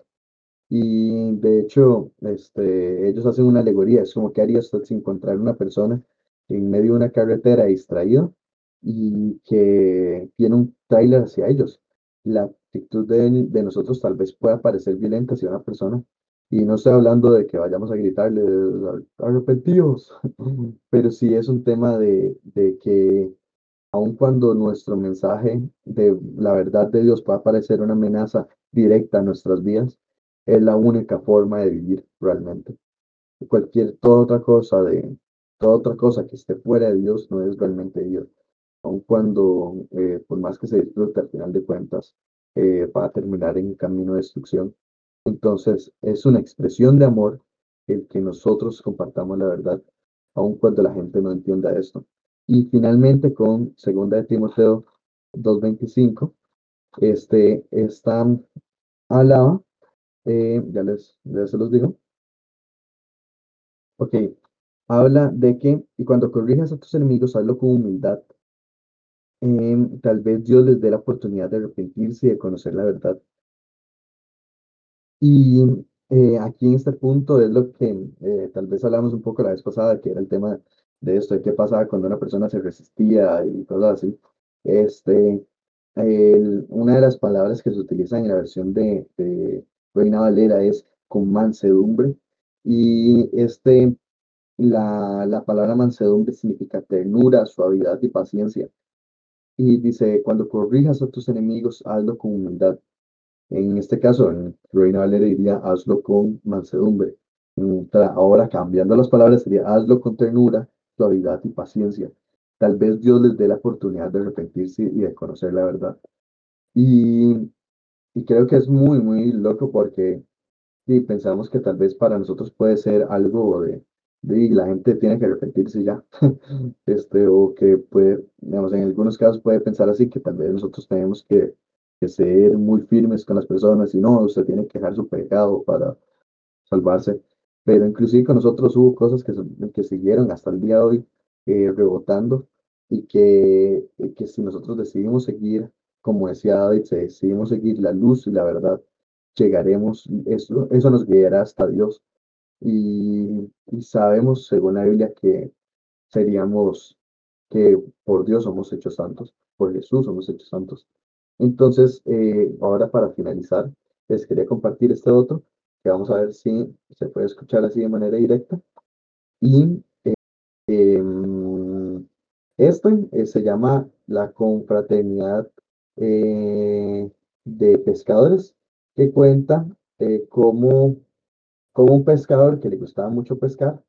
Y de hecho, este, ellos hacen una alegoría, es como que haría usted si encontrar una persona en medio de una carretera distraído y que tiene un trailer hacia ellos. La actitud de, de nosotros tal vez pueda parecer violenta hacia una persona, y no estoy hablando de que vayamos a gritarle arrepentidos, pero sí es un tema de, de que aun cuando nuestro mensaje de la verdad de Dios pueda parecer una amenaza directa a nuestras vidas, es la única forma de vivir realmente. Cualquier toda otra cosa de toda otra cosa que esté fuera de Dios no es realmente Dios. Aun cuando, eh, por más que se disfrute, al final de cuentas, eh, va a terminar en camino de destrucción. Entonces, es una expresión de amor el que nosotros compartamos la verdad, aun cuando la gente no entienda esto. Y finalmente, con segunda de Timoteo 2.25, este, esta alaba eh, ya, les, ya se los digo. Ok, habla de que, y cuando corrijas a tus enemigos, hazlo con humildad. Em, tal vez Dios les dé la oportunidad de arrepentirse y de conocer la verdad. Y eh, aquí en este punto es lo que eh, tal vez hablamos un poco la vez pasada, que era el tema de esto, de qué pasaba cuando una persona se resistía y cosas así. Este, una de las palabras que se utilizan en la versión de, Reina Valera es con mansedumbre. Y este, la, la palabra mansedumbre significa ternura, suavidad y paciencia. Y dice, cuando corrijas a tus enemigos, hazlo con humildad. En este caso, en Reina Valera diría, hazlo con mansedumbre. Ahora, cambiando las palabras, sería, hazlo con ternura, suavidad y paciencia. Tal vez Dios les dé la oportunidad de arrepentirse y de conocer la verdad. Y y creo que es muy, muy loco porque y pensamos que tal vez para nosotros puede ser algo de, de la gente tiene que arrepentirse ya. este, o que puede, digamos, en algunos casos puede pensar así, que tal vez nosotros tenemos que, que ser muy firmes con las personas y no, usted tiene que dejar su pecado para salvarse. Pero inclusive con nosotros hubo cosas que, que siguieron hasta el día de hoy eh, rebotando y que, que si nosotros decidimos seguir como decía David, si decidimos seguir la luz y la verdad, llegaremos, eso, eso nos guiará hasta Dios. Y, sabemos, según la Biblia, que seríamos, que por Dios somos hechos santos, por Jesús somos hechos santos. Entonces, eh, ahora para finalizar, les quería compartir este otro, que vamos a ver si se puede escuchar así de manera directa. Y eh, em, este eh, se llama la confraternidad eh, de pescadores que cuenta eh, cómo, un pescador que le gustaba mucho pescar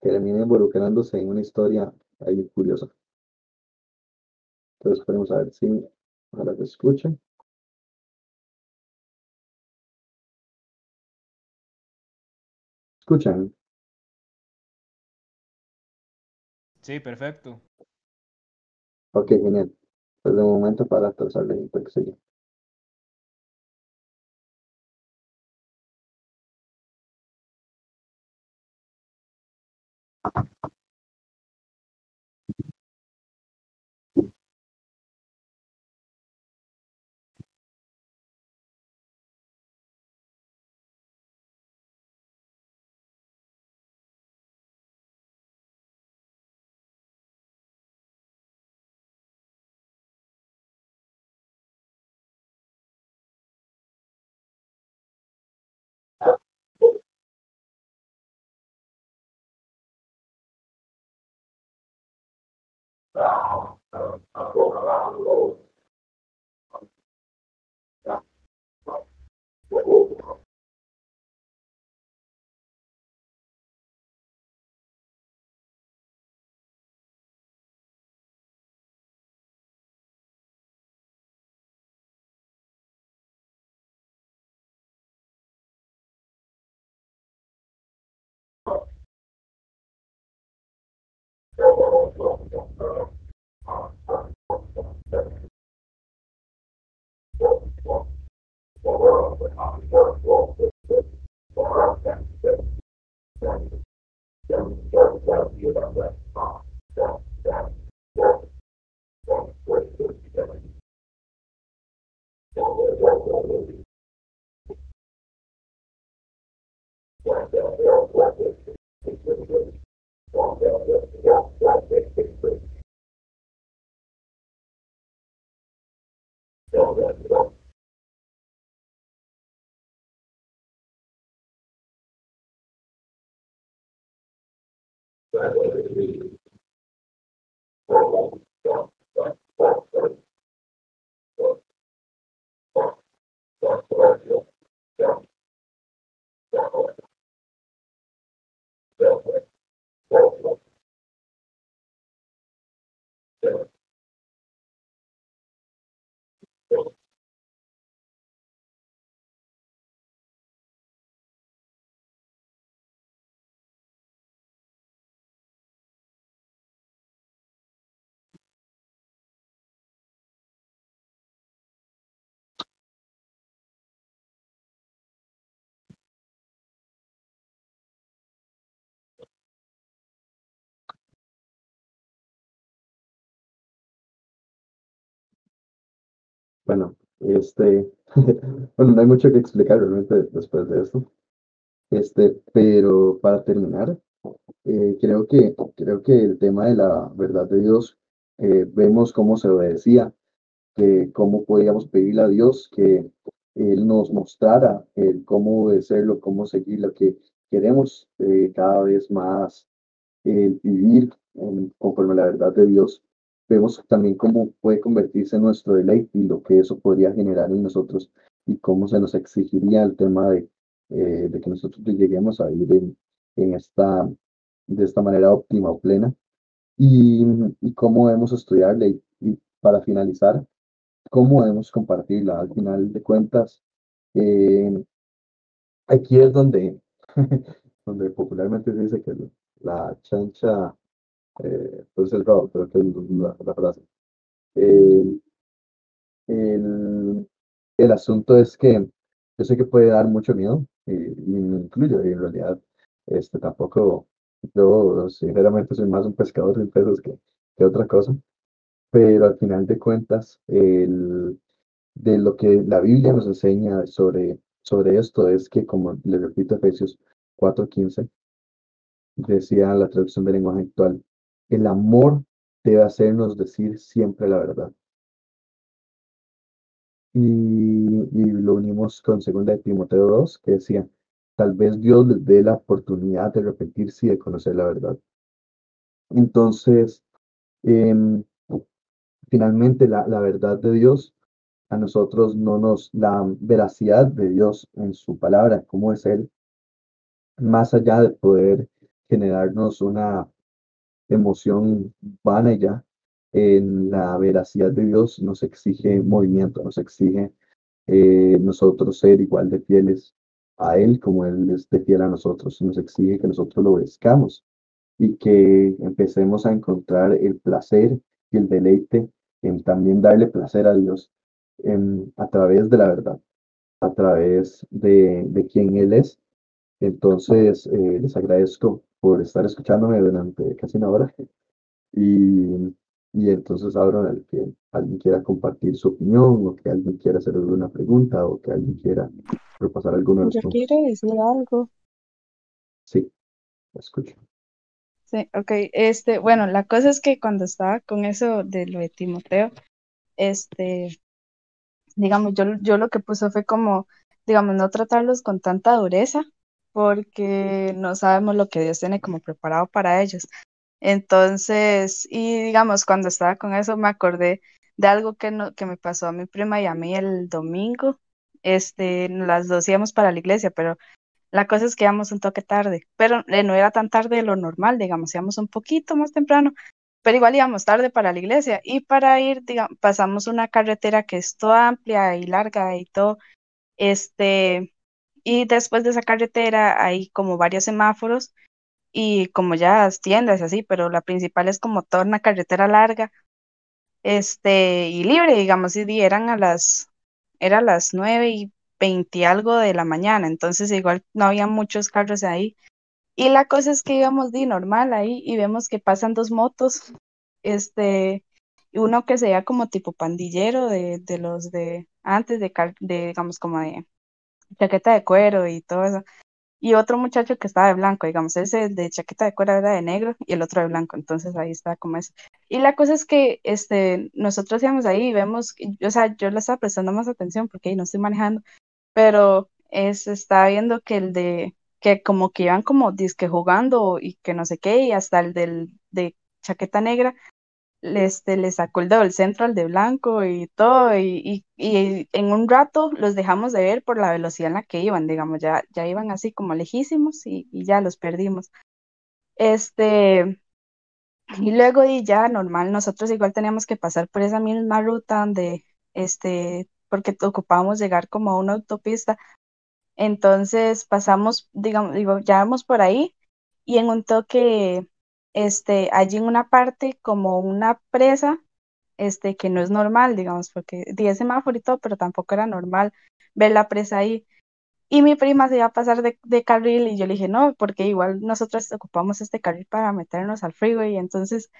termina involucrándose en una historia ahí curiosa. Entonces podemos a ver si ahora se escuchen. ¿Escuchan?
Sí, perfecto.
Ok, genial pues de momento para trazar around, um, I drove around the road la yo. Bueno, este, bueno, no hay mucho que explicar realmente después de esto. Este, pero para terminar, eh, creo que, creo que el tema de la verdad de Dios, eh, vemos cómo se obedecía, que cómo podíamos pedirle a Dios que Él nos mostrara el cómo obedecerlo, cómo seguir lo que queremos eh, cada vez más el vivir en- conforme a la verdad de Dios. Vemos también cómo puede convertirse nuestro deleite y lo que eso podría generar en nosotros y cómo se nos exigiría el tema de, eh, de que nosotros lleguemos a vivir en, en esta, de esta manera óptima o plena y, y cómo debemos estudiarla y, y para finalizar, cómo debemos compartirla. Al final de cuentas, eh, aquí es donde, donde popularmente se dice que la chancha eh, pues robo, creo que es la, la frase. El, el, el asunto es que yo sé que puede dar mucho miedo y, y me incluyo y en realidad este tampoco yo sinceramente soy más un pescador de peces que, que otra cosa pero al final de cuentas el, de lo que la Biblia nos enseña sobre, sobre esto es que como le repito Efesios 4:15 decía la traducción del lenguaje actual el amor debe hacernos decir siempre la verdad y, lo unimos con segunda de Timoteo 2, que decía, tal vez Dios les dé la oportunidad de repetirse y de conocer la verdad. Entonces, em, finalmente la, la verdad de Dios a nosotros no nos, la veracidad de Dios en su palabra, cómo es Él, más allá de poder generarnos una emoción vana ya, en la veracidad de Dios nos exige movimiento, nos exige eh, nosotros ser igual de fieles a Él como Él es de fiel a nosotros, nos exige que nosotros lo obedezcamos y que empecemos a encontrar el placer y el deleite en también darle placer a Dios en, a través de la verdad, a través de, de quien Él es. Entonces, eh, les agradezco por estar escuchándome durante casi una hora y, y entonces abro al que alguien quiera compartir su opinión o que alguien quiera hacer alguna pregunta o que alguien quiera repasar los
Yo quiero decir algo.
Sí, lo escucho.
Sí, ok. Este, bueno, la cosa es que cuando estaba con eso de lo de Timoteo, este, digamos, yo, yo lo que puse fue como, digamos, no tratarlos con tanta dureza, porque no sabemos lo que Dios tiene como preparado para ellos. Entonces, y digamos, cuando estaba con eso, me acordé de algo que, no, que me pasó a mi prima y a mí el domingo. Este, las dos íbamos para la iglesia, pero la cosa es que íbamos un toque tarde, pero eh, no era tan tarde de lo normal, digamos, íbamos un poquito más temprano, pero igual íbamos tarde para la iglesia y para ir, digamos, pasamos una carretera que es toda amplia y larga y todo, este, y después de esa carretera hay como varios semáforos y como ya tiendas así, pero la principal es como toda una carretera larga, este, y libre, digamos, y eran a las, era a las nueve y veinte algo de la mañana, entonces igual no había muchos carros ahí. Y la cosa es que íbamos de normal ahí y vemos que pasan dos motos, este, uno que se como tipo pandillero de, de los de, antes de, de, digamos, como de chaqueta de cuero y todo eso. Y otro muchacho que estaba de blanco, digamos, ese de chaqueta de cuero era de negro y el otro de blanco, entonces ahí está como eso. Y la cosa es que este, nosotros íbamos ahí y vemos, o sea, yo le estaba prestando más atención porque ahí no estoy manejando, pero es, estaba viendo que el de, que como que iban como disque jugando y que no sé qué, y hasta el del de chaqueta negra este, le sacó el dedo centro al de blanco y todo, y, y, y en un rato los dejamos de ver por la velocidad en la que iban, digamos, ya, ya iban así como lejísimos y, y ya los perdimos. Este, y luego y ya normal, nosotros igual teníamos que pasar por esa misma ruta donde, este, porque ocupábamos llegar como a una autopista, entonces pasamos, digamos, digo, ya vamos por ahí y en un toque, este, allí en una parte como una presa, este, que no es normal, digamos, porque di ese semáforo y todo, pero tampoco era normal ver la presa ahí. Y mi prima se iba a pasar de, de carril y yo le dije, no, porque igual nosotros ocupamos este carril para meternos al freeway. Entonces,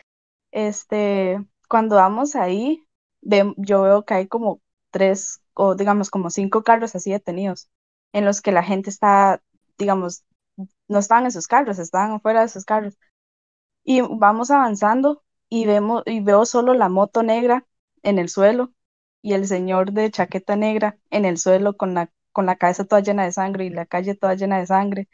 este, cuando vamos ahí, ve- yo veo que hay como tres o digamos como cinco carros así detenidos, en los que la gente está, digamos, no estaban en sus carros, estaban afuera de sus carros. Y vamos avanzando y vemos, y veo solo la moto negra en el suelo y el señor de chaqueta negra en el suelo con la, con la cabeza toda llena de sangre y la calle toda llena de sangre.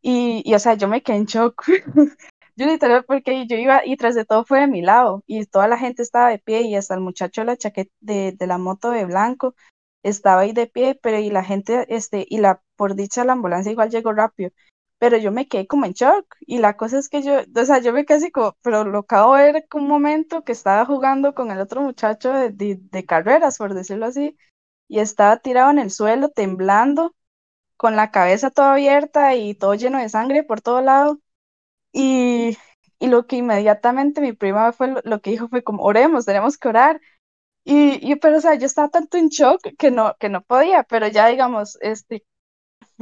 Y, y o sea, yo me quedé en shock. Yo literal, porque yo iba y tras de todo fue de mi lado y toda la gente estaba de pie y hasta el muchacho de la chaqueta de, de la moto de blanco estaba ahí de pie, pero y la gente, este, y la, por dicha la ambulancia igual llegó rápido, pero yo me quedé como en shock y la cosa es que yo, o sea, yo me quedé así como, pero lo acabo de ver un momento que estaba jugando con el otro muchacho de, de, de carreras, por decirlo así, y estaba tirado en el suelo, temblando, con la cabeza toda abierta y todo lleno de sangre por todo lado. Y, y lo que inmediatamente mi prima fue lo, lo que dijo fue como, oremos, tenemos que orar. Y, y pero o sea, yo estaba tanto en shock que no, que no podía, pero ya digamos, este,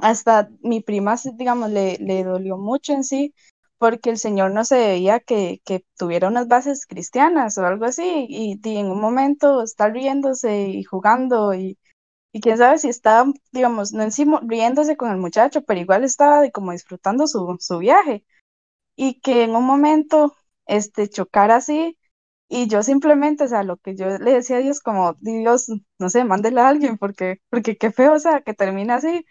hasta mi prima, digamos, le, le dolió mucho en sí, porque el Señor no se veía que, que tuviera unas bases cristianas o algo así, y, en un momento estar riéndose y jugando, y, y quién sabe si estaba, digamos, no encima riéndose con el muchacho, pero igual estaba de como disfrutando su, su viaje, y que en un momento, este, chocara así, y yo simplemente, o sea, lo que yo le decía a Dios, como, Dios, no sé, mándele a alguien, porque, porque qué feo, o sea, que termina así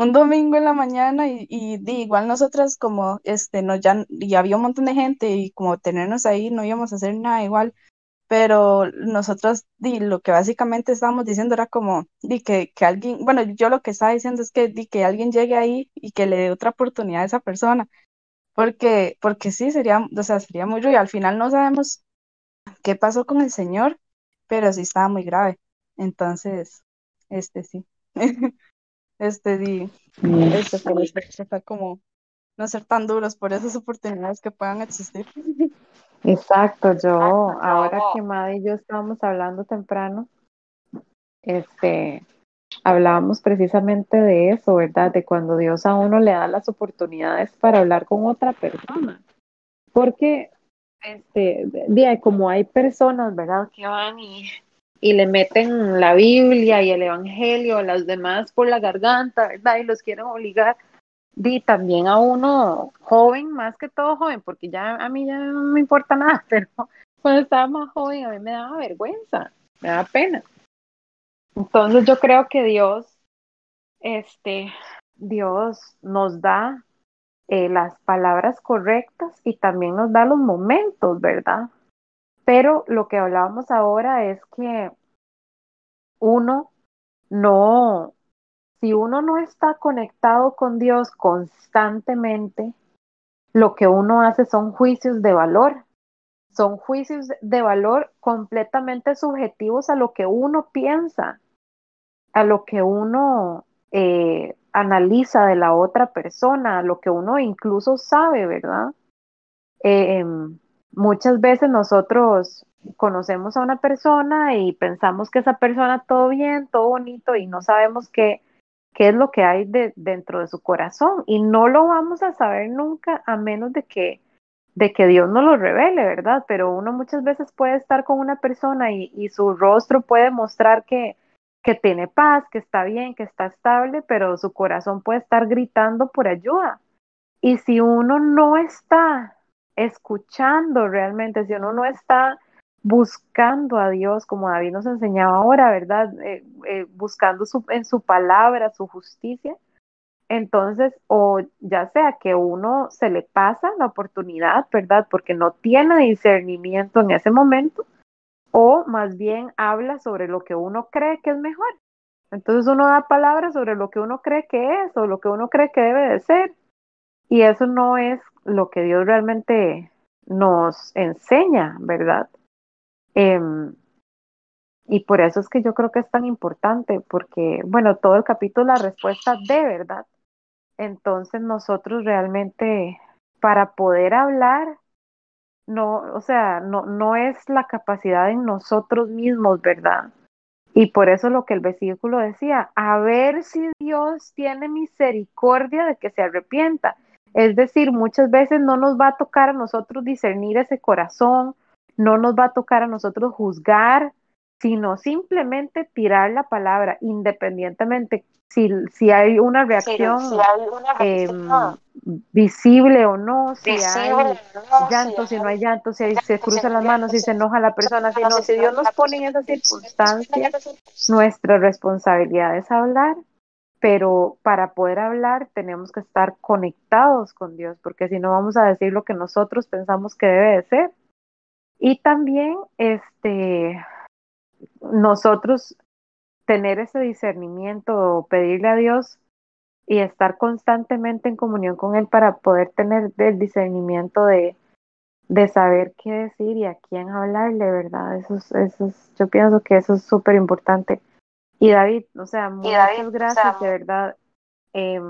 un domingo en la mañana y, y, igual nosotras como este no ya y había un montón de gente y como tenernos ahí no íbamos a hacer nada igual pero nosotros di, lo que básicamente estábamos diciendo era como di, que, que alguien bueno yo lo que estaba diciendo es que di, que alguien llegue ahí y que le dé otra oportunidad a esa persona porque porque sí sería o sea sería muy ruido al final no sabemos qué pasó con el señor pero sí estaba muy grave. Entonces este sí este di este, pero este, como no ser tan duros por esas oportunidades que puedan existir.
Exacto, yo ahora que Madi y yo estábamos hablando temprano, este, hablábamos precisamente de eso, ¿verdad? De cuando Dios a uno le da las oportunidades para hablar con otra persona. Porque, este, de, como hay personas, ¿verdad? Que van y, y le meten la Biblia y el Evangelio a las demás por la garganta, ¿verdad? Y los quieren obligar. Y también a uno joven, más que todo joven, porque ya a mí ya no me importa nada, pero cuando estaba más joven a mí me daba vergüenza, me daba pena. Entonces yo creo que Dios, este, Dios nos da eh, las palabras correctas y también nos da los momentos, ¿verdad? Pero lo que hablábamos ahora es que uno no, si uno no está conectado con Dios constantemente, lo que uno hace son juicios de valor. Son juicios de valor completamente subjetivos a lo que uno piensa, a lo que uno eh, analiza de la otra persona, a lo que uno incluso sabe, ¿verdad? Eh, muchas veces nosotros conocemos a una persona y pensamos que esa persona todo bien, todo bonito y no sabemos qué, qué es lo que hay de, dentro de su corazón y no lo vamos a saber nunca a menos de que de que Dios no lo revele, ¿verdad? Pero uno muchas veces puede estar con una persona y, y su rostro puede mostrar que, que tiene paz, que está bien, que está estable, pero su corazón puede estar gritando por ayuda. Y si uno no está escuchando realmente, si uno no está buscando a Dios, como David nos enseñaba ahora, ¿verdad? Eh, eh, buscando su, en su palabra, su justicia, entonces, o ya sea que uno se le pasa la oportunidad, ¿verdad? Porque no tiene discernimiento en ese momento, o más bien habla sobre lo que uno cree que es mejor. Entonces uno da palabras sobre lo que uno cree que es o lo que uno cree que debe de ser. Y eso no es lo que Dios realmente nos enseña, ¿verdad? Em, y por eso es que yo creo que es tan importante, porque, bueno, todo el capítulo, la respuesta de verdad. Entonces nosotros realmente, para poder hablar, no, o sea, no, no es la capacidad en nosotros mismos, ¿verdad? Y por eso lo que el versículo decía, a ver si Dios tiene misericordia de que se arrepienta. Es decir, muchas veces no nos va a tocar a nosotros discernir ese corazón, no nos va a tocar a nosotros juzgar, sino simplemente tirar la palabra, independientemente si, si hay una reacción, eh, visible o no, si hay llanto, si no hay llanto, si se cruzan las manos, si se enoja la persona, si no, si Dios nos pone en esas circunstancias, nuestra responsabilidad es hablar, pero para poder hablar tenemos que estar conectados con Dios, porque si no vamos a decir lo que nosotros pensamos que debe de ser. Y también, este, nosotros tener ese discernimiento, pedirle a Dios y estar constantemente en comunión con Él para poder tener el discernimiento de, de saber qué decir y a quién hablarle, ¿verdad? Eso es, eso es, yo pienso que eso es súper importante. Y David, o sea, muchas gracias, de verdad. Eh,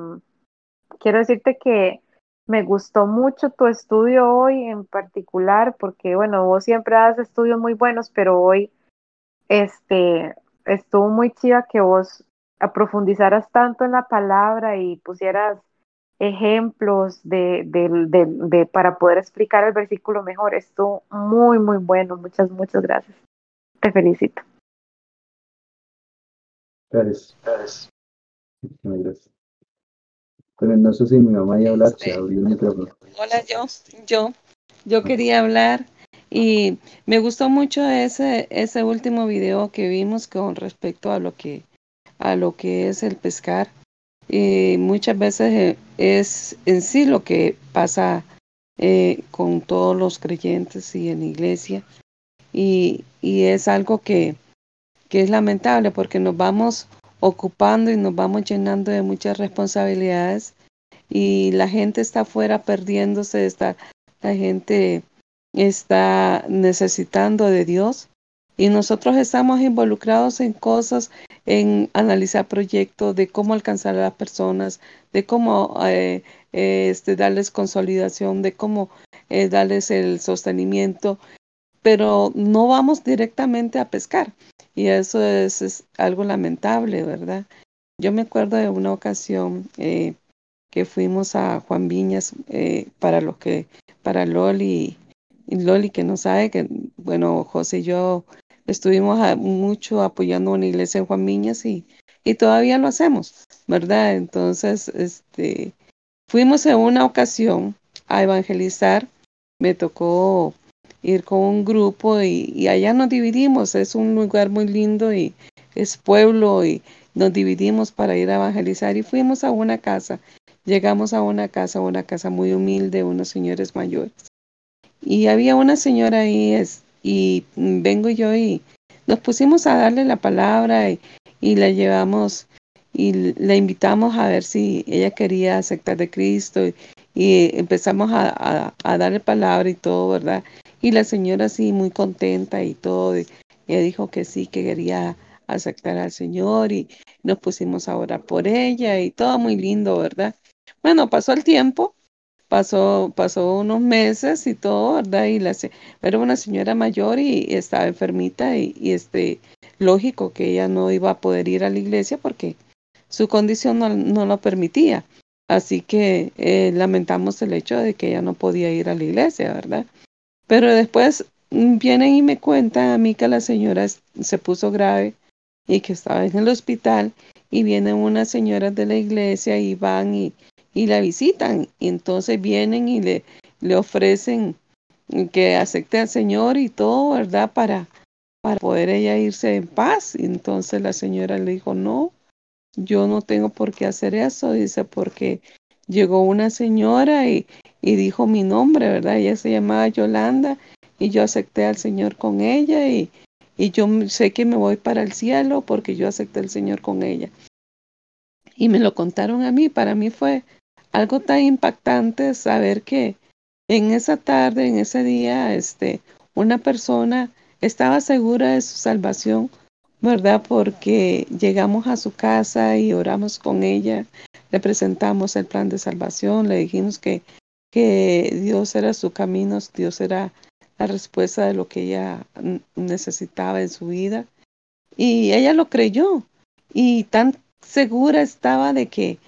quiero decirte que me gustó mucho tu estudio hoy en particular, porque bueno, vos siempre das estudios muy buenos, pero hoy este estuvo muy chiva que vos aprofundizaras tanto en la palabra y pusieras ejemplos de, de, de, de, para poder explicar el versículo mejor. Estuvo muy, muy bueno. Muchas, muchas gracias. Te felicito.
Gracias. Gracias. gracias. Pero no sé si mi mamá ya hablar, se abrió el micrófono.
Hola, yo, yo, yo quería hablar y me gustó mucho ese, ese último video que vimos con respecto a lo que, a lo que es el pescar. Y muchas veces es en sí lo que pasa eh, con todos los creyentes y en la iglesia. Y, y es algo que, que es lamentable porque nos vamos ocupando y nos vamos llenando de muchas responsabilidades y la gente está afuera perdiéndose, está, la gente está necesitando de Dios. Y nosotros estamos involucrados en cosas, en analizar proyectos, de cómo alcanzar a las personas, de cómo eh, este, darles consolidación, de cómo eh, darles el sostenimiento, pero no vamos directamente a pescar. Y eso es, algo lamentable, ¿verdad? Yo me acuerdo de una ocasión eh, que fuimos a Juan Viñas eh, para los que, para Loli, y Loli que no sabe que, bueno, José y yo estuvimos mucho apoyando una iglesia en Juan Viñas y, y todavía lo hacemos, ¿verdad? Entonces, este, fuimos en una ocasión a evangelizar, me tocó ir con un grupo y, allá nos dividimos. Es un lugar muy lindo y es pueblo y nos dividimos para ir a evangelizar y fuimos a una casa. Llegamos a una casa, una casa muy humilde, unos señores mayores. Y había una señora ahí es, y vengo yo y nos pusimos a darle la palabra y, y la llevamos y la invitamos a ver si ella quería aceptar de Cristo y, empezamos a, a, a darle palabra y todo, ¿verdad? Y la señora sí, muy contenta y todo, ella dijo que sí, que quería aceptar al Señor y nos pusimos a orar por ella y todo muy lindo, ¿verdad? Bueno, pasó el tiempo, pasó, pasó unos meses y todo, ¿verdad? Y la, era una señora mayor y, estaba enfermita y, y, este, lógico que ella no iba a poder ir a la iglesia porque su condición no, no lo permitía. Así que eh, lamentamos el hecho de que ella no podía ir a la iglesia, ¿verdad? Pero después mm, vienen y me cuentan a mí que la señora se puso grave y que estaba en el hospital y vienen unas señoras de la iglesia y van y, y la visitan y entonces vienen y le, le ofrecen que acepte al Señor y todo, ¿verdad? Para, para poder ella irse en paz. Y entonces la señora le dijo, no, yo no tengo por qué hacer eso, dice, porque llegó una señora y, y dijo mi nombre, ¿verdad? Ella se llamaba Yolanda y yo acepté al Señor con ella y, y yo sé que me voy para el cielo porque yo acepté al Señor con ella. Y me lo contaron a mí, para mí fue algo tan impactante saber que en esa tarde, en ese día, este, una persona estaba segura de su salvación, ¿verdad? Porque llegamos a su casa y oramos con ella, le presentamos el plan de salvación, le dijimos que, que Dios era su camino, Dios era la respuesta de lo que ella necesitaba en su vida. Y ella lo creyó y tan segura estaba de que,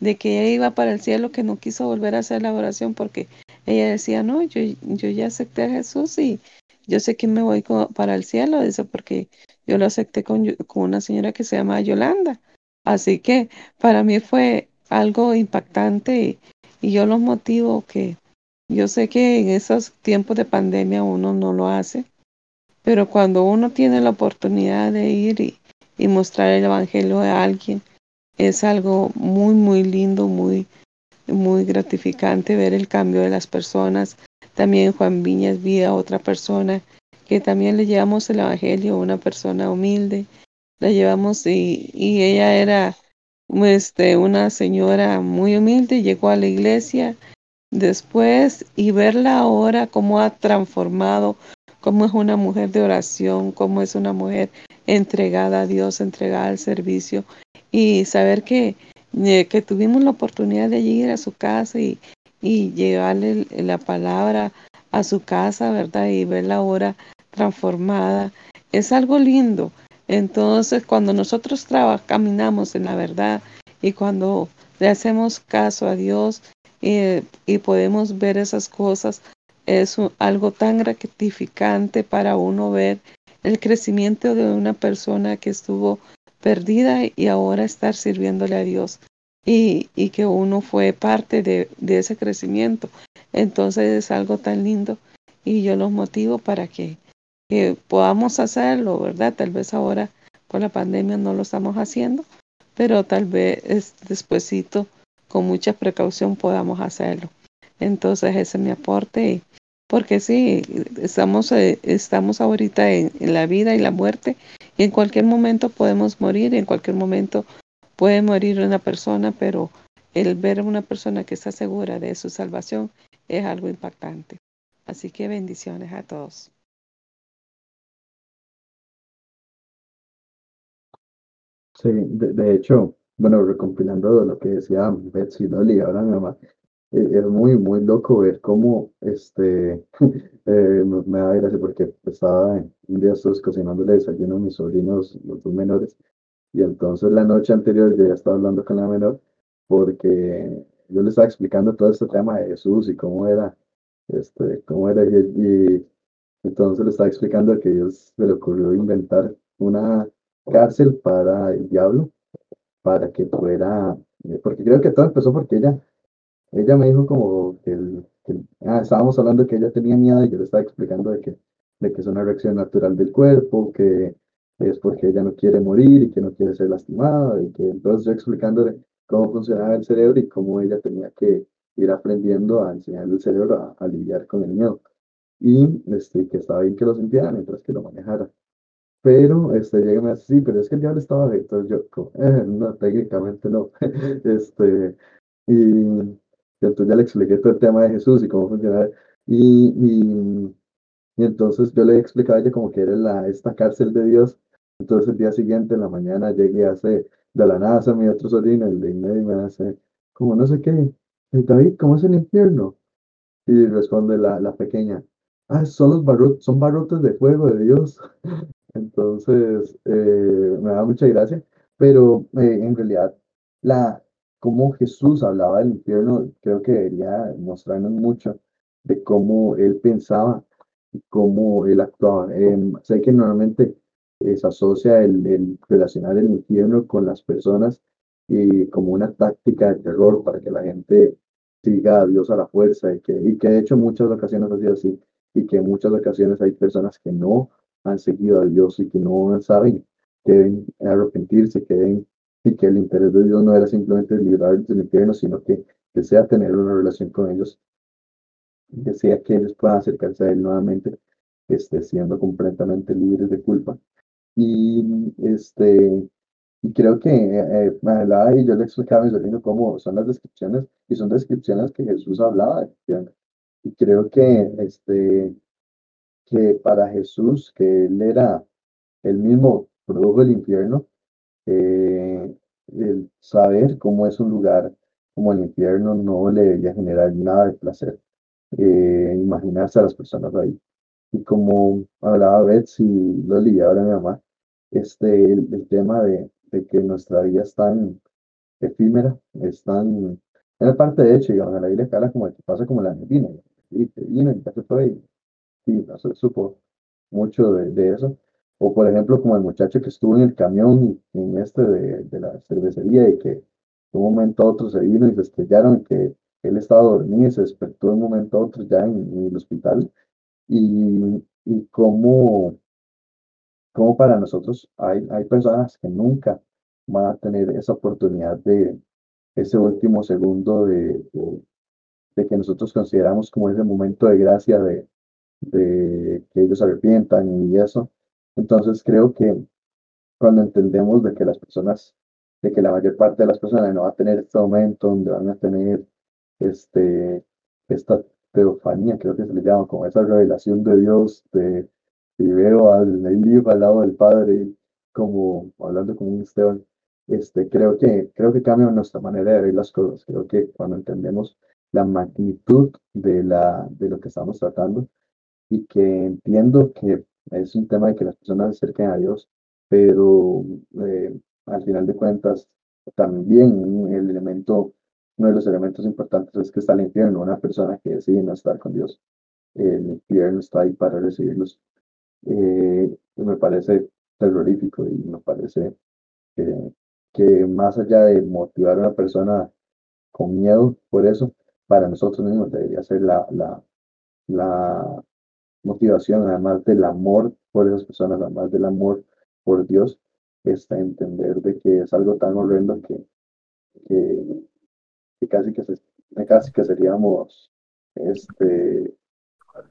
de que ella iba para el cielo que no quiso volver a hacer la oración porque ella decía, no, yo, yo ya acepté a Jesús y yo sé que me voy para el cielo, dice, porque yo lo acepté con, con una señora que se llama Yolanda. Así que para mí fue algo impactante y, yo los motivo que yo sé que en esos tiempos de pandemia uno no lo hace, pero cuando uno tiene la oportunidad de ir y, mostrar el Evangelio a alguien, es algo muy, muy lindo, muy, muy gratificante ver el cambio de las personas. También Juan Viñas vi a otra persona que también le llevamos el Evangelio, una persona humilde. La llevamos y, y ella era este, una señora muy humilde, llegó a la iglesia después y verla ahora cómo ha transformado, cómo es una mujer de oración, cómo es una mujer entregada a Dios, entregada al servicio y saber que que tuvimos la oportunidad de ir a su casa y, y llevarle la palabra a su casa, ¿verdad? Y verla ahora transformada. Es algo lindo. Entonces, cuando nosotros caminamos en la verdad y cuando le hacemos caso a Dios eh, y podemos ver esas cosas, es algo tan gratificante para uno ver el crecimiento de una persona que estuvo perdida y ahora estar sirviéndole a Dios. Y, que uno fue parte de, de, ese crecimiento. Entonces es algo tan lindo y yo los motivo para que, que podamos hacerlo, ¿verdad? Tal vez ahora con la pandemia no lo estamos haciendo, pero tal vez despuesito con mucha precaución podamos hacerlo. Entonces ese es mi aporte, porque sí, estamos, eh, estamos ahorita en, en, la vida y la muerte y en cualquier momento podemos morir, en cualquier momento puede morir una persona, pero el ver a una persona que está segura de su salvación es algo impactante. Así que bendiciones a todos.
Sí, de, de hecho, bueno, recompilando lo que decía Betsy Dolly, ahora mi mamá, eh, es muy, muy loco ver cómo, este, eh, me, da gracia porque estaba un día estoy cocinándole desayuno a mis sobrinos, los dos menores, y entonces la noche anterior yo ya estaba hablando con la menor porque yo le estaba explicando todo este tema de Jesús y cómo era, este, cómo era, y, y entonces le estaba explicando que Dios se le ocurrió inventar una cárcel para el diablo, para que fuera, eh, porque creo que todo empezó porque ella, ella me dijo como que, el, ah, estábamos hablando que ella tenía miedo y yo le estaba explicando de que, de que es una reacción natural del cuerpo, que es porque ella no quiere morir y que no quiere ser lastimada y que entonces yo explicándole cómo funcionaba el cerebro y cómo ella tenía que ir aprendiendo a enseñarle al cerebro a, a lidiar con el miedo y este, que estaba bien que lo sintiera mientras que lo manejara. Pero este, llega y me dice, sí, pero es que el diablo estaba ahí. Entonces yo, como, eh, no, técnicamente no. este, y, y, entonces ya le expliqué todo el tema de Jesús y cómo funcionaba. Y, y, y entonces yo le explicaba a ella como que era la, esta cárcel de Dios. Entonces el día siguiente, en la mañana, llegué a hacer de la NASA, mi otro sobrino, el de medio, me hace, como no sé qué, David, ¿cómo es el infierno? Y responde la, la pequeña, ah, son los barrotes, son barrotes de fuego de Dios. Entonces, eh, me da mucha gracia, pero eh, en realidad la, cómo Jesús hablaba del infierno, creo que debería mostrarnos mucho de cómo él pensaba y cómo él actuaba. Em, sé que normalmente eh, se asocia el, el, relacionar el infierno con las personas y como una táctica de terror para que la gente siga a Dios a la fuerza y que, y que de hecho muchas ocasiones ha sido así y que en muchas ocasiones hay personas que no han seguido a Dios y que no saben que deben arrepentirse, que deben y que el interés de Dios no era simplemente liberarlos del infierno, sino que desea tener una relación con ellos, desea que ellos puedan acercarse a Él nuevamente, este, siendo completamente libres de culpa. Y, este, y creo que eh, hablaba y yo le explicaba a mi sobrino cómo son las descripciones, y son descripciones que Jesús hablaba Y creo que, este, que para Jesús, que Él era el mismo produjo el infierno, eh, el saber cómo es un lugar como el infierno no le debería generar nada de placer. Eh, imaginarse a las personas ahí. Y como hablaba Betsy, Loli y ahora mi mamá, este, el, tema de, de, que nuestra vida es tan efímera, es tan, en parte de hecho, digamos, en la Biblia habla como que pasa como la neblina, y y se fue, y, y se supo mucho de, de eso. O por ejemplo, como el muchacho que estuvo en el camión en este de, de la cervecería y que de un momento a otro se vino y se estrellaron, que él estaba dormido y se despertó de un momento a otro ya en, el hospital. Y, y cómo, cómo para nosotros hay, hay personas que nunca van a tener esa oportunidad de ese último segundo de, de, que nosotros consideramos como ese momento de gracia de, de que ellos se arrepientan y eso. Entonces creo que cuando entendemos de que las personas, de que la mayor parte de las personas no va a tener este momento donde van a tener este, esta teofanía, creo que se le llama, como esa revelación de Dios, de, y veo al al lado del Padre, como hablando como un Esteban, este, creo que, creo que cambia nuestra manera de ver las cosas. Creo que cuando entendemos la magnitud de, la, de lo que estamos tratando y que entiendo que es un tema de que las personas se acerquen a Dios, pero eh, al final de cuentas también el elemento, uno de los elementos importantes es que está el infierno, una persona que decide no estar con Dios, el infierno está ahí para recibirlos. Eh, me parece terrorífico y me parece que, que más allá de motivar a una persona con miedo por eso, para nosotros mismos debería ser la, la, la motivación, además del amor por esas personas, además del amor por Dios, está entender de que es algo tan horrendo que, que, casi, que casi que seríamos este,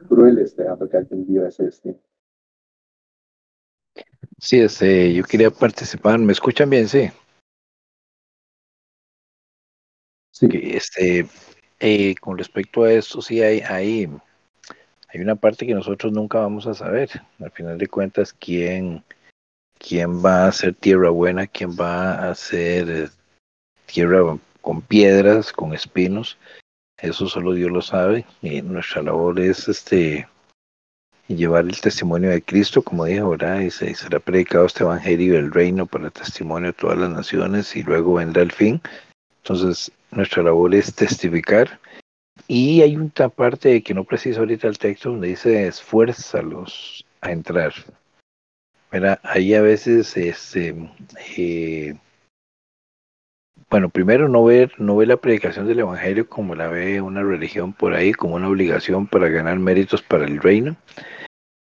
crueles dejando que alguien viva ese destino.
Sí, este, yo quería participar. ¿Me escuchan bien? Sí.
Sí.
Este, eh, con respecto a esto, sí hay, hay hay una parte que nosotros nunca vamos a saber. Al final de cuentas, quién, quién va a ser tierra buena, quién va a ser eh, tierra con piedras, con espinos. Eso solo Dios lo sabe. Y nuestra labor es este llevar el testimonio de Cristo, como dijo, ¿verdad? Y, se, será predicado este evangelio del reino para testimonio de todas las naciones y luego vendrá el fin. Entonces, nuestra labor es testificar y hay una parte que no precisa ahorita el texto donde dice esfuérzalos a entrar. Mira, ahí a veces este, eh, bueno, primero no ver, no ve la predicación del Evangelio como la ve una religión por ahí, como una obligación para ganar méritos para el reino,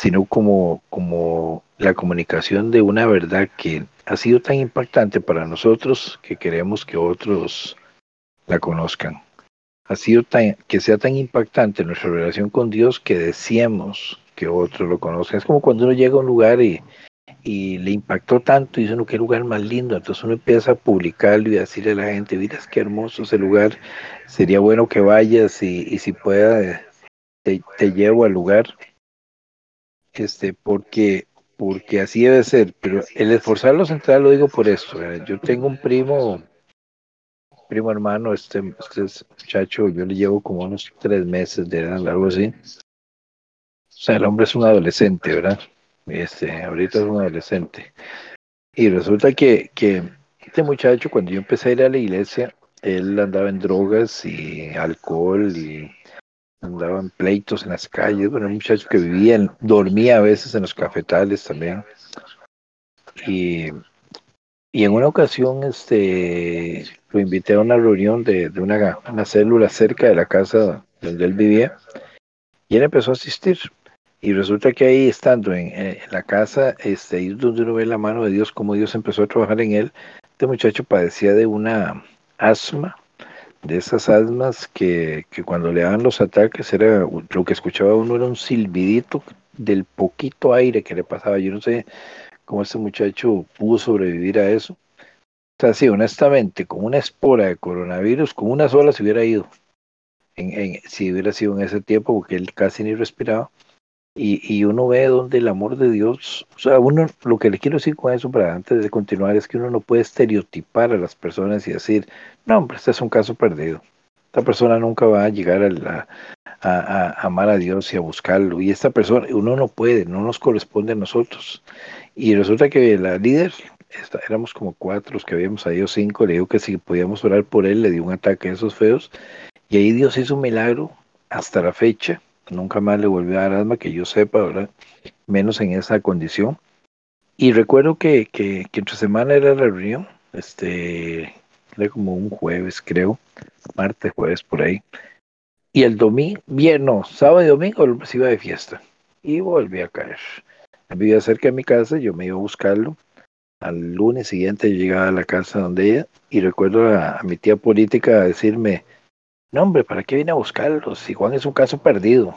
sino como, como la comunicación de una verdad que ha sido tan impactante para nosotros que queremos que otros la conozcan ha sido tan, que sea tan impactante nuestra relación con Dios que deseemos que otros lo conozcan. Es como cuando uno llega a un lugar y, y le impactó tanto y dice uno qué lugar más lindo, entonces uno empieza a publicarlo y a decirle a la gente, miras qué hermoso ese lugar, sería bueno que vayas y, si pueda te, te, llevo al lugar, este, porque, porque así debe ser, pero el esforzarlos a entrar lo digo por esto, yo tengo un primo primo hermano, este, este muchacho, yo le llevo como unos tres meses de edad, algo así. O sea, el hombre es un adolescente, ¿verdad? Este, ahorita es un adolescente. Y resulta que, que este muchacho, cuando yo empecé a ir a la iglesia, él andaba en drogas y alcohol y andaba en pleitos en las calles. Bueno, un muchacho que vivía, dormía a veces en los cafetales también. Y, y en una ocasión este, lo invité a una reunión de, de una, una célula cerca de la casa donde él vivía y él empezó a asistir. Y resulta que ahí, estando en, en la casa, este, es donde uno ve la mano de Dios, como Dios empezó a trabajar en él. Este muchacho padecía de una asma, de esas asmas que, que cuando le daban los ataques, era lo que escuchaba uno era un silbidito del poquito aire que le pasaba. Yo no sé cómo este muchacho pudo sobrevivir a eso. O sea, sí, honestamente, con una espora de coronavirus, con una sola se hubiera ido. Si hubiera sido en ese tiempo, porque él casi ni respiraba. Y, y uno ve donde el amor de Dios, o sea, uno, lo que le quiero decir con eso para antes de continuar es que uno no puede estereotipar a las personas y decir, no, hombre, este es un caso perdido. Esta persona nunca va a llegar a, la- a, a amar a Dios y a buscarlo. Y esta persona, uno no puede, no nos corresponde a nosotros. Y resulta que la líder, éramos como cuatro los que habíamos ido, cinco, le dijo que si podíamos orar por él, le dio un ataque de esos feos. Y ahí Dios hizo un milagro hasta la fecha. Nunca más le volvió a dar asma, que yo sepa, ¿verdad? Menos en esa condición. Y recuerdo que, que, que entre semana era la reunión, este, era como un jueves, creo, martes, jueves, por ahí. Y el domingo, bien, no, sábado y domingo se iba de fiesta. Y volví a caer. Vivía cerca de mi casa, yo me iba a buscarlo. Al lunes siguiente yo llegaba a la casa donde ella y recuerdo a, a mi tía política decirme, no hombre, ¿para qué viene a buscarlo? Si Juan es un caso perdido.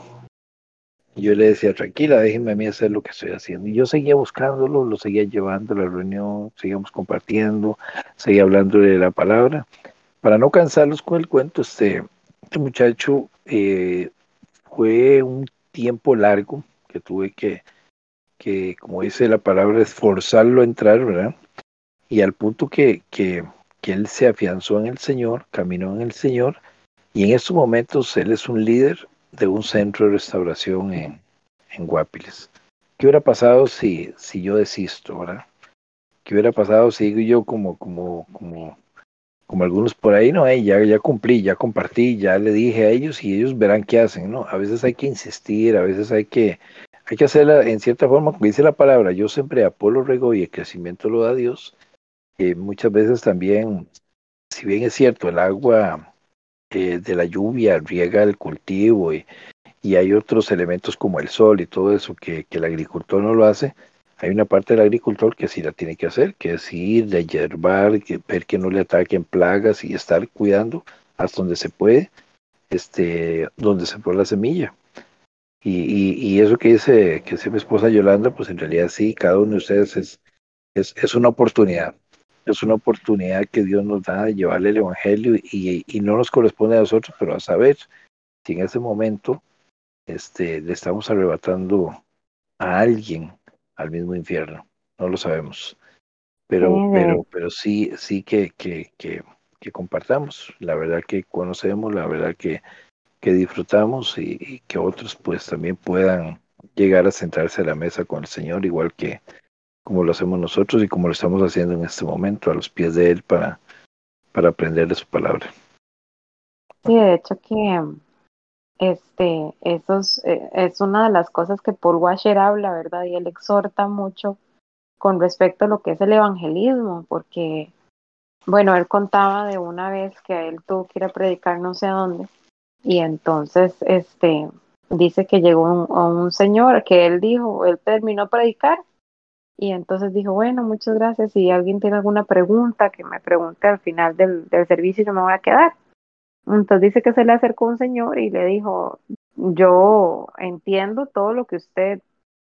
Yo le decía, tranquila, déjenme a mí hacer lo que estoy haciendo. Y yo seguía buscándolo, lo seguía llevando a la reunión, seguíamos compartiendo, seguía hablando de la palabra. Para no cansarlos con el cuento, este, este muchacho eh, fue un tiempo largo que tuve que, que, como dice la palabra, esforzarlo a entrar, ¿verdad? Y al punto que, que, que él se afianzó en el Señor, caminó en el Señor, y en estos momentos él es un líder de un centro de restauración en, en Guapiles. ¿Qué hubiera pasado si, si yo desisto, verdad? ¿Qué hubiera pasado si yo como, como, como, como algunos por ahí, no, "Ey, ya, ya cumplí, ya compartí, ya le dije a ellos y ellos verán qué hacen, ¿no? A veces hay que insistir, a veces hay que, hay que hacerla en cierta forma, como dice la palabra, yo siempre Apolo rego y el crecimiento lo da Dios. Eh, muchas veces también, si bien es cierto, el agua eh, de la lluvia riega el cultivo y, y hay otros elementos como el sol y todo eso que, que el agricultor no lo hace, hay una parte del agricultor que sí la tiene que hacer, que es ir, de hierbar, que, ver que no le ataquen plagas y estar cuidando hasta donde se puede, este, donde se pone la semilla. Y, y, y eso que dice, que dice mi esposa Yolanda, pues en realidad sí, cada uno de ustedes es, es, es una oportunidad. Es una oportunidad que Dios nos da de llevarle el Evangelio y, y no nos corresponde a nosotros, pero a saber si en ese momento este, le estamos arrebatando a alguien al mismo infierno. No lo sabemos. Pero,
Sí,
pero, pero sí, sí que, que, que, que compartamos. La verdad que conocemos, la verdad que, que disfrutamos y, y que otros pues también puedan llegar a sentarse a la mesa con el Señor, igual que como lo hacemos nosotros y como lo estamos haciendo en este momento, a los pies de Él para, para aprender de su palabra.
Sí, de hecho que este, eh, es una de las cosas que Paul Washer habla, ¿verdad? Y él exhorta mucho con respecto a lo que es el evangelismo, porque, bueno, él contaba de una vez que él tuvo que ir a predicar no sé a dónde, y entonces, este, dice que llegó un, un señor que él dijo, él terminó predicar, y entonces dijo, bueno, muchas gracias, si alguien tiene alguna pregunta, que me pregunte al final del, del servicio, yo me voy a quedar. Entonces dice que se le acercó un señor y le dijo, yo entiendo todo lo que usted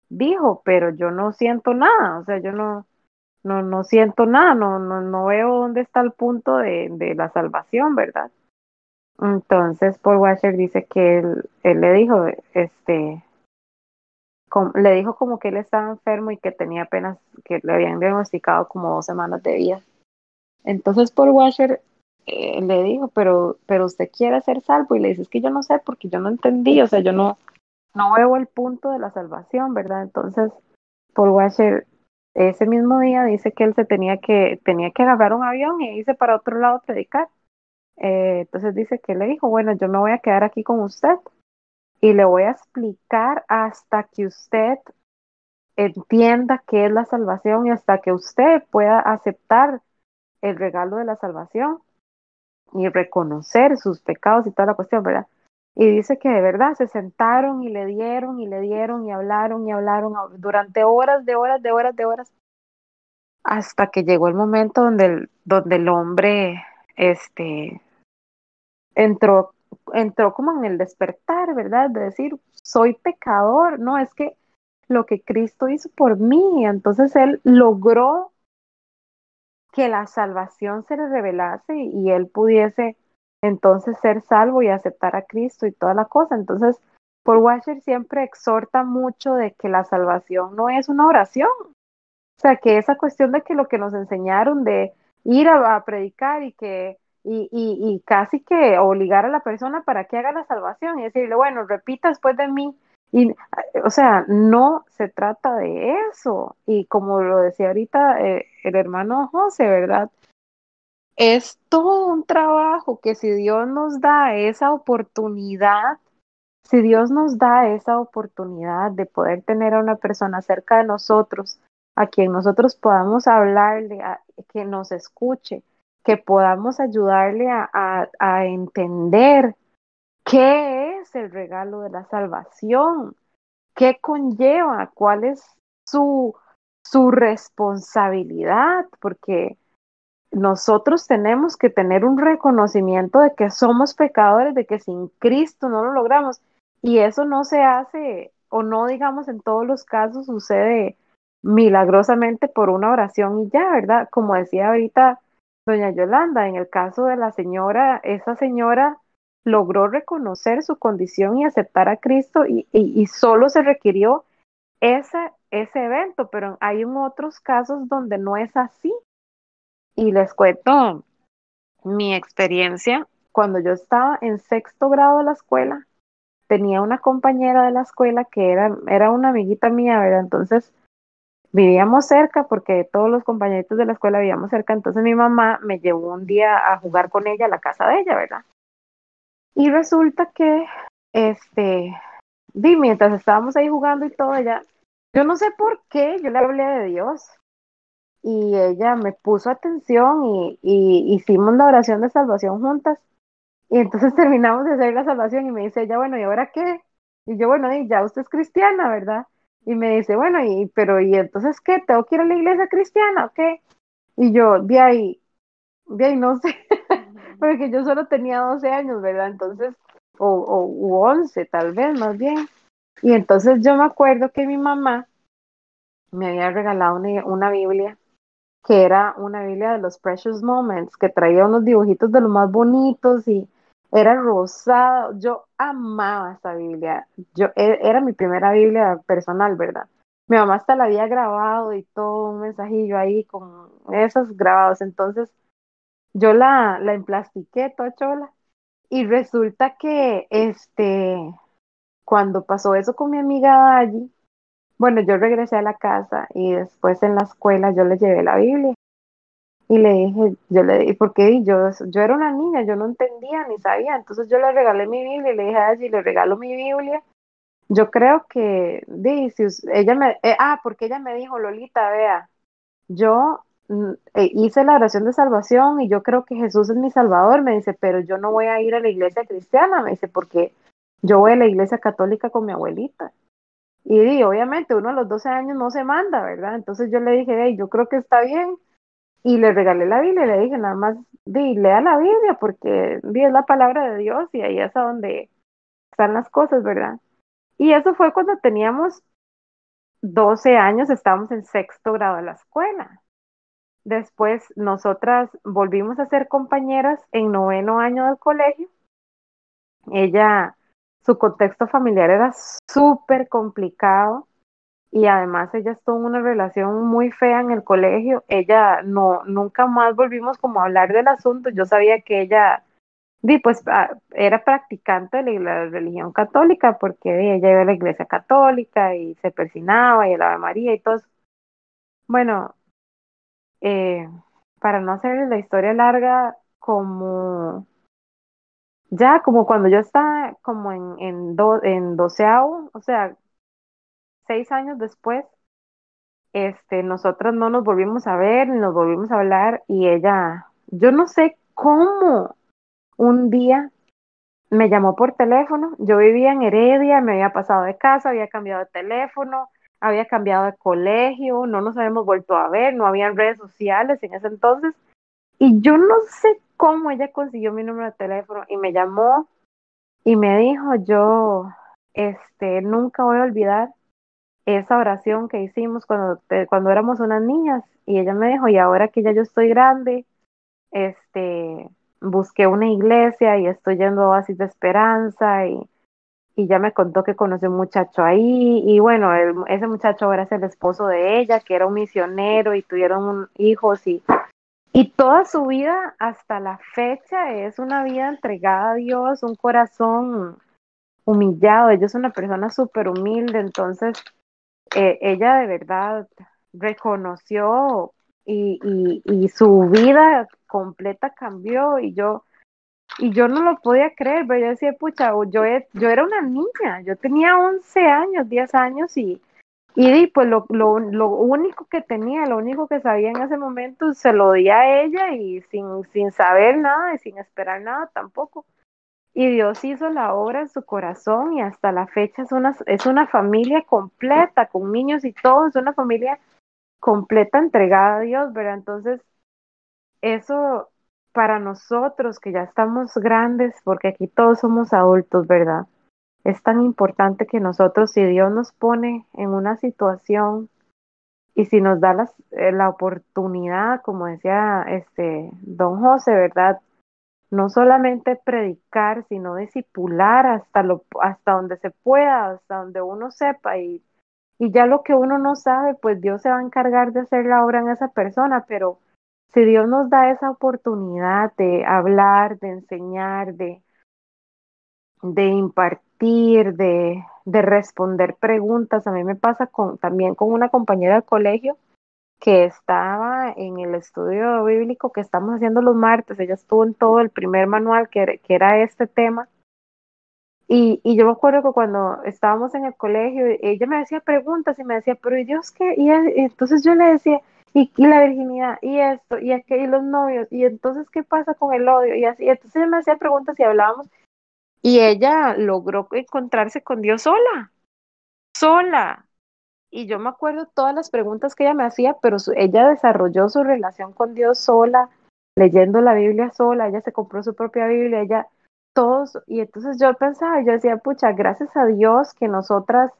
dijo, pero yo no siento nada, o sea, yo no, no, no siento nada, no, no, no veo dónde está el punto de, de la salvación, ¿verdad? Entonces Paul Washer dice que él, él le dijo, este, le dijo como que él estaba enfermo y que tenía apenas, que le habían diagnosticado como dos semanas de vida. Entonces Paul Washer eh, le dijo, pero, pero usted quiere ser salvo y le dice, es que yo no sé porque yo no entendí, o sea, yo no, no veo el punto de la salvación, ¿verdad? Entonces Paul Washer ese mismo día dice que él se tenía que, tenía que agarrar un avión y irse para otro lado a predicar. Eh, entonces dice que le dijo, bueno, yo me voy a quedar aquí con usted y le voy a explicar hasta que usted entienda qué es la salvación y hasta que usted pueda aceptar el regalo de la salvación y reconocer sus pecados y toda la cuestión, ¿verdad? Y dice que de verdad se sentaron y le dieron y le dieron y hablaron y hablaron durante horas de horas de horas de horas hasta que llegó el momento donde el, donde el hombre este entró entró como en el despertar, ¿verdad? De decir, soy pecador, no, es que lo que Cristo hizo por mí, entonces él logró que la salvación se le revelase y él pudiese entonces ser salvo y aceptar a Cristo y toda la cosa. Entonces, por Washer siempre exhorta mucho de que la salvación no es una oración. O sea, que esa cuestión de que lo que nos enseñaron de ir a, predicar y que y, y, casi que obligar a la persona para que haga la salvación y decirle, bueno, repita después de mí. Y, o sea, no se trata de eso. Y como lo decía ahorita eh, el hermano José, ¿verdad? es todo un trabajo que si Dios nos da esa oportunidad, si Dios nos da esa oportunidad de poder tener a una persona cerca de nosotros, a quien nosotros podamos hablarle, a, que nos escuche, que podamos ayudarle a, a entender qué es el regalo de la salvación, qué conlleva, cuál es su, su responsabilidad, porque nosotros tenemos que tener un reconocimiento de que somos pecadores, de que sin Cristo no lo logramos. Y eso no se hace, o no digamos en todos los casos sucede milagrosamente por una oración y ya, ¿verdad? Como decía ahorita doña Yolanda, en el caso de la señora, esa señora logró reconocer su condición y aceptar a Cristo y, solo se requirió ese, ese evento, pero hay otros casos donde no es así y les cuento mi experiencia. Cuando yo estaba en sexto grado de la escuela, tenía una compañera de la escuela que era, era una amiguita mía, ¿verdad? Entonces vivíamos cerca porque todos los compañeritos de la escuela vivíamos cerca. Entonces mi mamá me llevó un día a jugar con ella a la casa de ella, ¿verdad? Y resulta que, este, di, mientras estábamos ahí jugando y todo, ella, yo no sé por qué, yo le hablé de Dios y ella me puso atención y, hicimos la oración de salvación juntas. Y entonces terminamos de hacer la salvación y me dice ella, bueno, ¿y ahora qué? Y yo, bueno, y ya usted es cristiana, ¿verdad? Y me dice, bueno, y pero ¿y entonces qué? ¿Tengo que ir a la iglesia cristiana o qué? Y yo, de ahí, de ahí no sé, porque yo solo tenía 12 años, ¿verdad? Entonces, o, o 11 tal vez, más bien. Y entonces yo me acuerdo que mi mamá me había regalado una, una Biblia que era una Biblia de los Precious Moments, que traía unos dibujitos de los más bonitos y era rosada. Yo amaba esa Biblia. Yo, e, era mi primera Biblia personal, ¿verdad? Mi mamá hasta la había grabado y todo un mensajillo ahí con esos grabados. Entonces, yo la, la emplastiqué toda chola. Y resulta que este, cuando pasó eso con mi amiga allí, bueno, yo regresé a la casa y después en la escuela yo le llevé la Biblia. Y le dije, yo le dije, porque yo, yo era una niña, yo no entendía ni sabía. Entonces yo le regalé mi Biblia y le dije a ella, le regalo mi Biblia. Yo creo que, di, ella me, eh, ah, porque ella me dijo, Lolita, vea, yo mm, eh, hice la oración de salvación y yo creo que Jesús es mi salvador, me dice, pero yo no voy a ir a la iglesia cristiana, me dice, porque yo voy a la iglesia católica con mi abuelita. Y, obviamente uno a los 12 años no se manda, ¿verdad? Entonces yo le dije, hey, yo creo que está bien. Y le regalé la Biblia y le dije, nada más, di, lea la Biblia porque di, es la palabra de Dios y ahí es a donde están las cosas, ¿verdad? Y eso fue cuando teníamos 12 años, estábamos en sexto grado de la escuela. Después nosotras volvimos a ser compañeras en noveno año del colegio. Ella su contexto familiar era súper complicado y además ella estuvo en una relación muy fea en el colegio. Ella no, nunca más volvimos como a hablar del asunto. Yo sabía que ella, pues, ah, era practicante de la religión católica porque ella iba a la iglesia católica y se persinaba y el Ave María y todo eso. Bueno, eh, para no hacer la historia larga, como ya como cuando yo estaba como en, en, do- en doceavo, o sea, seis años después, este, nosotras no nos volvimos a ver, nos volvimos a hablar, y ella, yo no sé cómo un día me llamó por teléfono, yo vivía en Heredia, me había pasado de casa, había cambiado de teléfono, había cambiado de colegio, no nos habíamos vuelto a ver, no habían redes sociales en ese entonces, y yo no sé cómo ella consiguió mi número de teléfono y me llamó y me dijo, yo, este, nunca voy a olvidar esa oración que hicimos cuando, cuando éramos unas niñas. Y ella me dijo, y ahora que ya yo estoy grande, este, busqué una iglesia y estoy yendo a Oasis de Esperanza y, y ya me contó que conoció un muchacho ahí. Y bueno, ese muchacho ahora es el esposo de ella, que era un misionero y tuvieron un- hijos y, y toda su vida hasta la fecha es una vida entregada a Dios, un corazón humillado. Ella es una persona súper humilde, entonces eh, ella de verdad reconoció y, y, y su vida completa cambió y yo y yo no lo podía creer, pero yo decía, pucha, yo, e- yo era una niña, yo tenía 11 años, 10 años y, y pues lo, lo, lo único que tenía, lo único que sabía en ese momento se lo di a ella y sin, sin saber nada y sin esperar nada tampoco. Y Dios hizo la obra en su corazón y hasta la fecha es una, es una familia completa, con niños y todo, es una familia completa entregada a Dios, ¿verdad? Entonces, eso para nosotros que ya estamos grandes, porque aquí todos somos adultos, ¿verdad? Es tan importante que nosotros, si Dios nos pone en una situación y si nos da eh, la oportunidad, como decía este don José, ¿verdad? No solamente predicar, sino discipular hasta lo, hasta donde se pueda, hasta donde uno sepa y, y ya lo que uno no sabe, pues Dios se va a encargar de hacer la obra en esa persona, pero si Dios nos da esa oportunidad de hablar, de enseñar, de, de impartir, de, de responder preguntas, a mí me pasa con, también con una compañera del colegio que estaba en el estudio bíblico que estamos haciendo los martes, ella estuvo en todo el primer manual que, que era este tema. Y, y yo me acuerdo que cuando estábamos en el colegio, ella me hacía preguntas y me decía, pero ¿y Dios qué? Y, entonces yo le decía, ¿y, y la virginidad? ¿Y esto? ¿Y aquello? ¿Y los novios? ¿Y entonces qué pasa con el odio? Y así, entonces ella me hacía preguntas y hablábamos. Y ella logró encontrarse con Dios sola, sola. Y yo me acuerdo todas las preguntas que ella me hacía, pero su- ella desarrolló su relación con Dios sola, leyendo la Biblia sola, ella se compró su propia Biblia, ella, todos, y entonces yo pensaba, yo decía, pucha, gracias a Dios que nosotras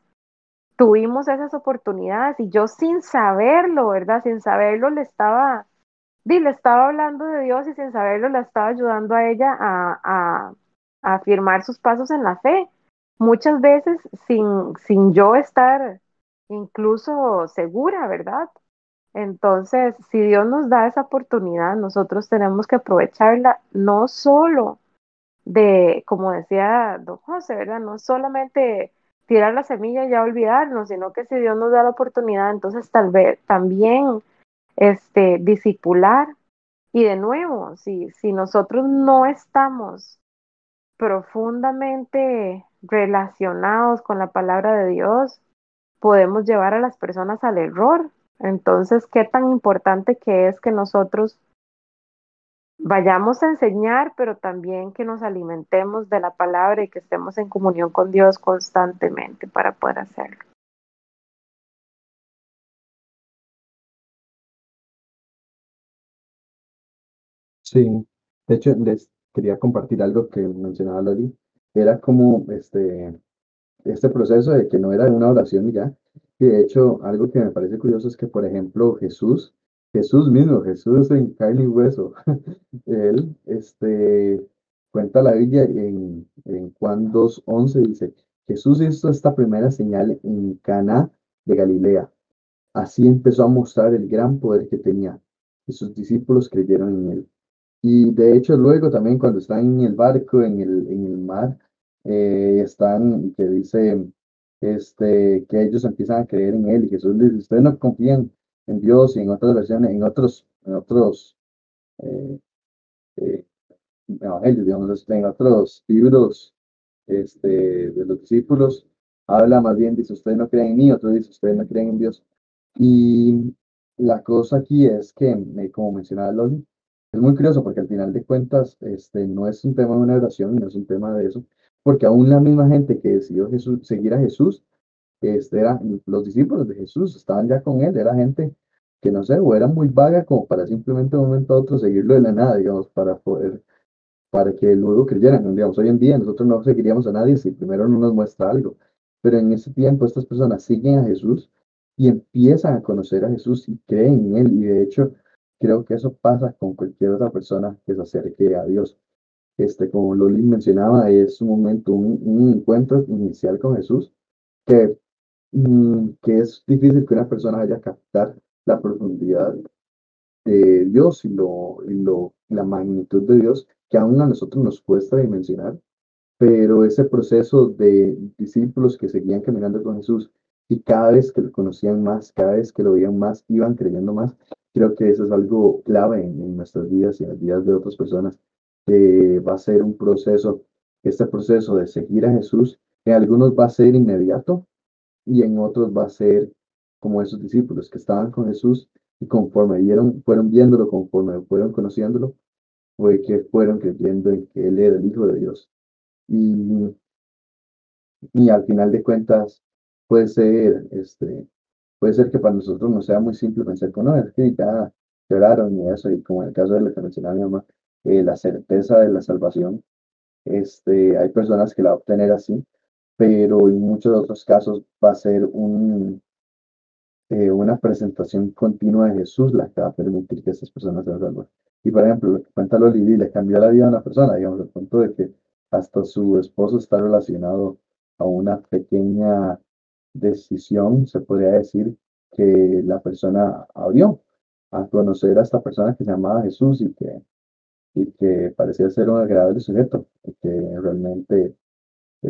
tuvimos esas oportunidades y yo sin saberlo, ¿verdad? Sin saberlo le estaba, le estaba hablando de Dios y sin saberlo le estaba ayudando a ella a, a, a afirmar sus pasos en la fe. Muchas veces sin, sin yo estar incluso segura, ¿verdad? Entonces, si Dios nos da esa oportunidad, nosotros tenemos que aprovecharla no solo de, como decía don José, ¿verdad? No solamente tirar la semilla y ya olvidarnos, sino que si Dios nos da la oportunidad, entonces tal vez también este, discipular. Y de nuevo, si, si nosotros no estamos profundamente relacionados con la palabra de Dios, podemos llevar a las personas al error. Entonces, qué tan importante que es que nosotros vayamos a enseñar, pero también que nos alimentemos de la palabra y que estemos en comunión con Dios constantemente para poder hacerlo.
Sí, de hecho, les quería compartir algo que mencionaba Loli. Era como este, este proceso de que no era una oración y ya. Y de hecho, algo que me parece curioso es que, por ejemplo, Jesús, Jesús mismo, Jesús en carne y hueso, él este, cuenta la Biblia en, en Juan 2.11, dice, Jesús hizo esta primera señal en Cana de Galilea. Así empezó a mostrar el gran poder que tenía y sus discípulos creyeron en él. Y de hecho luego también cuando están en el barco, en el, en el mar, eh, están, que dice, este, que ellos empiezan a creer en él y Jesús les dice, ustedes no confían en Dios y en otras versiones, en otros, en otros, eh, eh, evangelios, digamos, en otros libros este, de los discípulos, habla más bien, dice, ustedes no creen en mí, otro dice, ustedes no creen en Dios. Y la cosa aquí es que, eh, como mencionaba Loli, es muy curioso porque al final de cuentas este, no es un tema de una oración, no es un tema de eso, porque aún la misma gente que decidió Jesús, seguir a Jesús, este, eran los discípulos de Jesús, estaban ya con él, era gente que no sé, o era muy vaga como para simplemente de un momento a otro seguirlo de la nada, digamos, para poder, para que luego creyeran, digamos, hoy en día nosotros no seguiríamos a nadie si primero no nos muestra algo, pero en ese tiempo estas personas siguen a Jesús y empiezan a conocer a Jesús y creen en Él, y de hecho creo que eso pasa con cualquier otra persona que se acerque a Dios. Este, como Loli mencionaba, es un momento, un, encuentro inicial con Jesús que, mm, que es difícil que una persona vaya a captar la profundidad de Dios y, lo, y lo, la magnitud de Dios que aún a nosotros nos cuesta dimensionar, pero ese proceso de discípulos que seguían caminando con Jesús y cada vez que lo conocían más, cada vez que lo veían más, iban creyendo más, creo que eso es algo clave en, nuestras vidas y en las vidas de otras personas, que va a ser un proceso, este proceso de seguir a Jesús, en algunos va a ser inmediato y en otros va a ser como esos discípulos que estaban con Jesús y conforme vieron, fueron viéndolo, conforme fueron conociéndolo, fue que fueron creyendo en que Él era el Hijo de Dios. Y, y al final de cuentas, puede ser, este, puede ser que para nosotros no sea muy simple pensar que no, es que ya lloraron y eso, y como en el caso de la que mencionaba mi mamá, eh, la certeza de la salvación, este, hay personas que la van a obtener así, pero en muchos otros casos va a ser eh, una presentación continua de Jesús la que va a permitir que esas personas sean salvas. Y por ejemplo, lo que cuenta Loli, le cambió la vida a una persona, digamos, al punto de que hasta su esposo está relacionado a una pequeña decisión, se podría decir, que la persona abrió a conocer a esta persona que se llamaba Jesús y que, y que parecía ser un agradable sujeto, y que realmente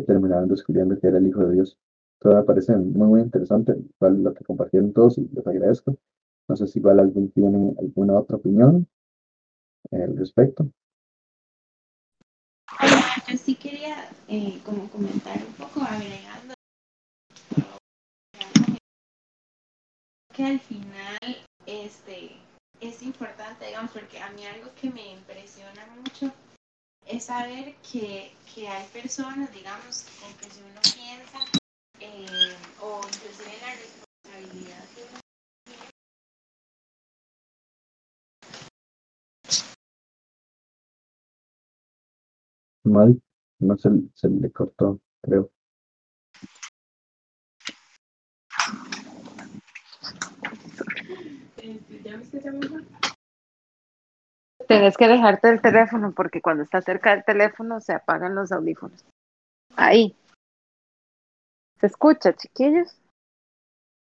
terminaron descubriendo que era el Hijo de Dios. Todo me parece muy, muy interesante lo que compartieron todos y les agradezco. No sé si igual alguien tiene alguna otra opinión al respecto.
Yo sí quería eh, como comentar un poco agregando que al final este es importante, digamos, porque a mí algo que me impresiona mucho es saber que, que hay personas, digamos, con que si uno piensa eh, o inclusive la responsabilidad que uno
Mal, no se, se le cortó, creo.
Este, ¿Ya me escucha mejor?
Tienes que dejarte el teléfono porque cuando está cerca del teléfono se apagan los audífonos. Ahí. ¿Se escucha, chiquillos?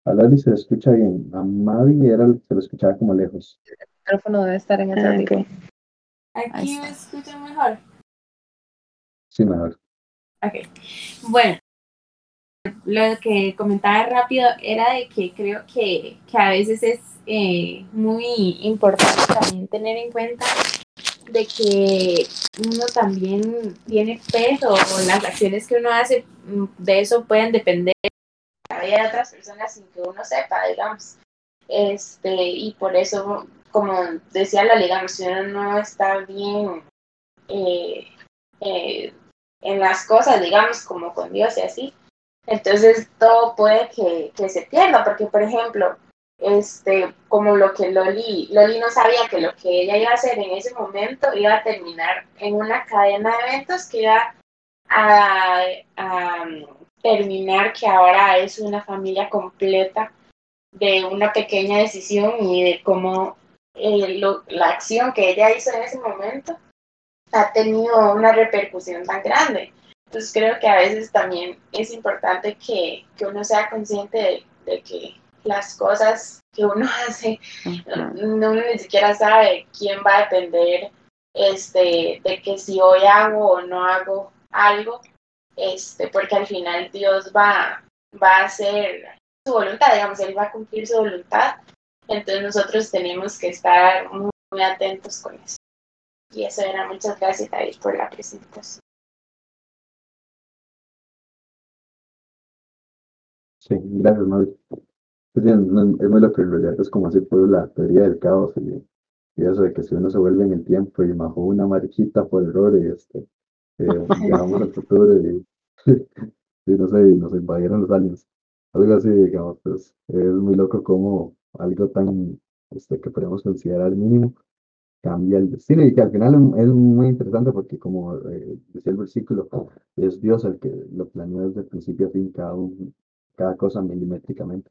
A Lali se le escucha bien. A Mavi era, se lo escuchaba como lejos.
El teléfono debe estar en ese
Ah,
audífono.
Aquí me escuchan mejor.
Sí, mejor.
Ok. Bueno, lo que comentaba rápido era de que creo que, que a veces es eh, muy importante también tener en cuenta de que uno también tiene peso o las acciones que uno hace mm, de eso pueden depender de otras personas sin que uno sepa, digamos. Este, y por eso, como decía la digamos, si uno no está bien eh, eh, en las cosas, digamos, como con Dios y así, entonces todo puede que se pierda, porque por ejemplo, este, como lo que Loli, Loli no sabía que lo que ella iba a hacer en ese momento iba a terminar en una cadena de eventos que iba a, a terminar que ahora es una familia completa de una pequeña decisión y de cómo eh, lo- la acción que ella hizo en ese momento ha tenido una repercusión tan grande. Entonces creo que a veces también es importante que, que uno sea consciente de, de que las cosas que uno hace, uno ni siquiera sabe quién va a depender este, de que si hoy hago o no hago algo, este, porque al final Dios va, va a hacer su voluntad, digamos, Él va a cumplir su voluntad. Entonces nosotros tenemos que estar muy, muy atentos con eso. Y eso era. Muchas gracias, David, por la presentación.
Sí, gracias, Mavi. Es, bien, no, es muy en realidad es como así por la teoría del caos y, y eso de que si uno se vuelve en el tiempo y bajó una mariquita por error y este, eh, llegamos al futuro y, y no sé, y nos invadieron los aliens. Algo así, digamos, pues es muy loco como algo tan este, que podemos considerar mínimo cambia el destino y que al final es muy interesante porque como eh, decía el versículo, es Dios el que lo planeó desde el principio a fin cada, un, cada cosa milimétricamente.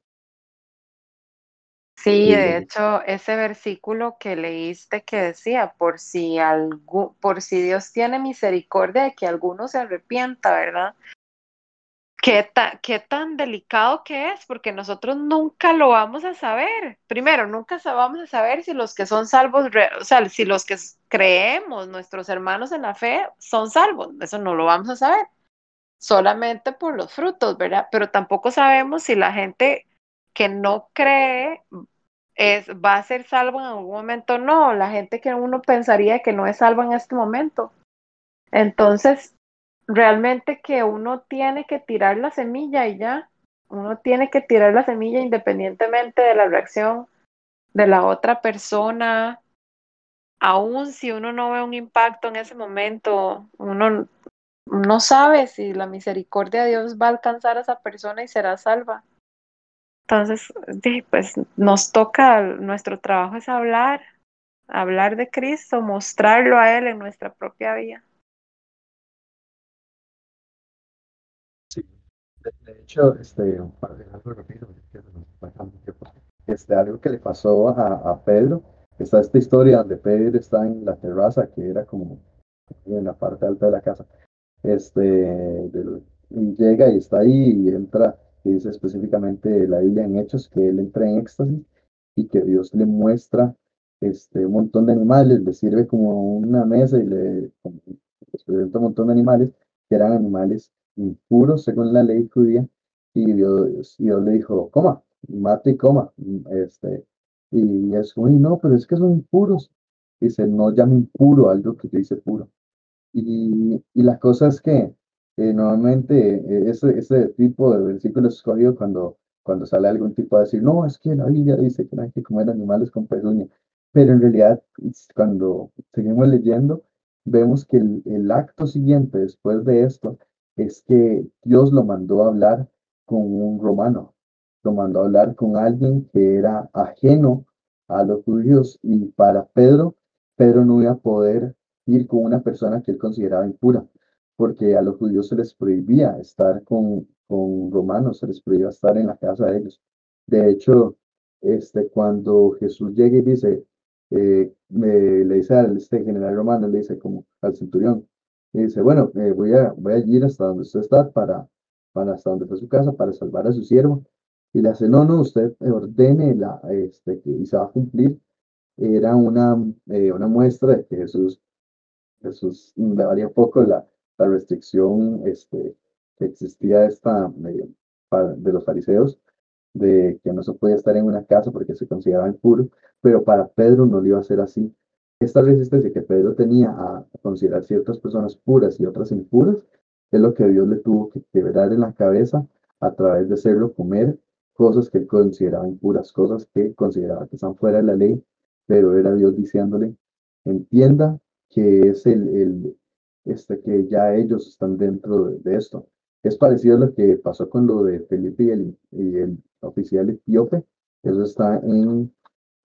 Sí, de hecho, ese versículo que leíste que decía, por si algu- por si Dios tiene misericordia de que alguno se arrepienta, ¿verdad? ¿Qué, ta- qué tan delicado que es? Porque nosotros nunca lo vamos a saber. Primero, nunca vamos a saber si los que son salvos, o sea, si los que creemos, nuestros hermanos en la fe, son salvos. Eso no lo vamos a saber. Solamente por los frutos, ¿verdad? Pero tampoco sabemos si la gente que no cree es, va a ser salvo en algún momento. No, la gente que uno pensaría que no es salva en este momento. Entonces, realmente que uno tiene que tirar la semilla y ya. Uno tiene que tirar la semilla independientemente de la reacción de la otra persona. Aún si uno no ve un impacto en ese momento, uno no sabe si la misericordia de Dios va a alcanzar a esa persona y será salva. Entonces, pues nos toca, nuestro trabajo es hablar, hablar de Cristo, mostrarlo a Él en nuestra propia vida.
Sí. De, hecho, este, un par de algo este, algo que le pasó a, Pedro, está esta historia donde Pedro está en la terraza, que era como en la parte alta de la casa, este, y llega y está ahí y entra, y dice específicamente la Biblia en Hechos que él entra en éxtasis y que Dios le muestra este, un montón de animales, le sirve como una mesa y le presenta un montón de animales que eran animales impuros según la ley judía y Dios, Dios le dijo, coma, mate y coma, este, y es como, "Y no, pero es que son impuros, dice, no llame impuro algo que dice puro. Y, y la cosa es que eh, normalmente eh, ese, ese tipo de versículo es escogido cuando, cuando sale algún tipo a decir, no, es que la Biblia dice que no hay que comer animales con pezuña. Pero en realidad, cuando seguimos leyendo, vemos que el, el acto siguiente después de esto es que Dios lo mandó a hablar con un romano, lo mandó a hablar con alguien que era ajeno a los judíos y para Pedro, Pedro no iba a poder ir con una persona que él consideraba impura, porque a los judíos se les prohibía estar con, con romanos, se les prohibía estar en la casa de ellos. De hecho, este, cuando Jesús llega y dice, eh, me- le dice al este general romano, le dice como al centurión, le dice, bueno, eh, voy a, voy a ir hasta donde usted está para, para hasta donde fue su casa para salvar a su siervo. Y le hace, no, no, usted ordene la, este, que y se va a cumplir. Era una, eh, una muestra de que Jesús Jesús le valía poco la, la restricción este, que existía esta, eh, de los fariseos, de que no se podía estar en una casa porque se consideraba impuro, pero para Pedro no lo iba a ser así. Esta resistencia que Pedro tenía a considerar ciertas personas puras y otras impuras, es lo que Dios le tuvo que quebrar en la cabeza a través de hacerlo comer cosas que él consideraba impuras, cosas que consideraba que están fuera de la ley, pero era Dios diciéndole, entienda que es el este, que ya ellos están dentro de, esto. Es parecido a lo que pasó con lo de Felipe y el, y el oficial etíope. Eso está en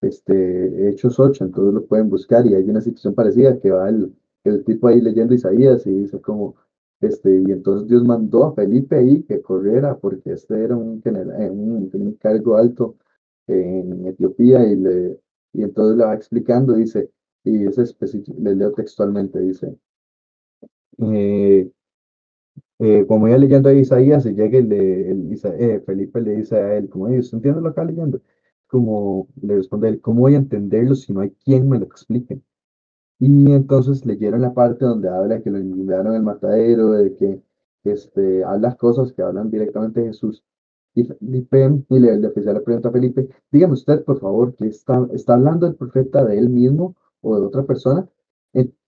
este, Hechos 8, entonces lo pueden buscar y hay una situación parecida que va el, el tipo ahí leyendo Isaías y dice como, este, y entonces Dios mandó a Felipe ahí que corriera porque este era un, general, eh, un, un cargo alto en Etiopía y, le, y entonces le va explicando, dice, y es específico, le leo textualmente, dice, eh, eh, como ya leyendo a Isaías, y llega el de el eh, Felipe le dice a él, como, "Oye, ¿usted entiende lo que está leyendo? Como le responde él, ¿cómo voy a entenderlo si no hay quien me lo explique? Y entonces leyeron la parte donde habla que lo enviaron al matadero, de que este, habla cosas que hablan directamente de Jesús. Y Felipe, y el oficial le pregunta a Felipe, dígame usted, por favor, que está, está hablando el profeta de él mismo o de otra persona.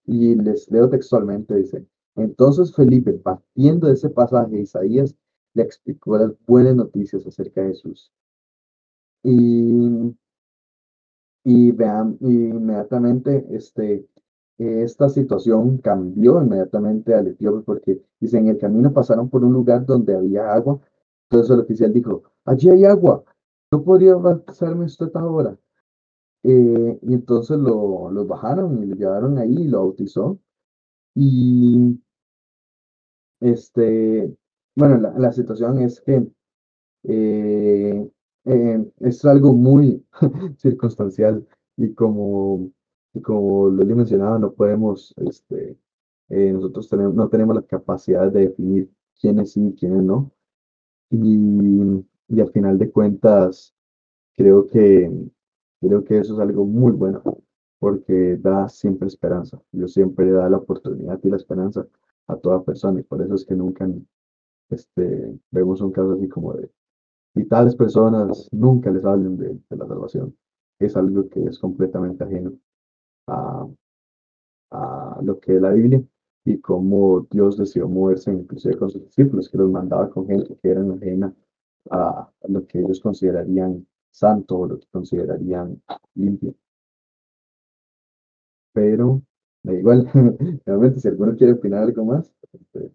Y les leo textualmente, dice, entonces Felipe, partiendo ese pasaje de Isaías, le explicó las buenas noticias acerca de Jesús. Y, y vean, inmediatamente este, esta situación cambió inmediatamente al etíope porque dice, en el camino pasaron por un lugar donde había agua. Entonces el oficial dijo, allí hay agua, ¿no podría bautizarme usted ahora? Eh, y entonces lo, lo bajaron y lo llevaron ahí y lo bautizó. Y este, bueno, la, la situación es que eh, eh, es algo muy circunstancial y como, y como lo he mencionado, no podemos, este, eh, nosotros tenemos, no tenemos la capacidad de definir quiénes sí y quiénes no. Y, y al final de cuentas, creo que, creo que eso es algo muy bueno porque da siempre esperanza. Yo siempre da la oportunidad y la esperanza a toda persona y por eso es que nunca este, vemos un caso así como de, y tales personas nunca les hablen de, la salvación. Es algo que es completamente ajeno a, lo que es la Biblia y cómo Dios decidió moverse inclusive con sus discípulos, que los mandaba con gente que eran ajena a lo que ellos considerarían santo o lo que considerarían limpio. Pero, da igual, realmente si alguno quiere opinar algo más, este,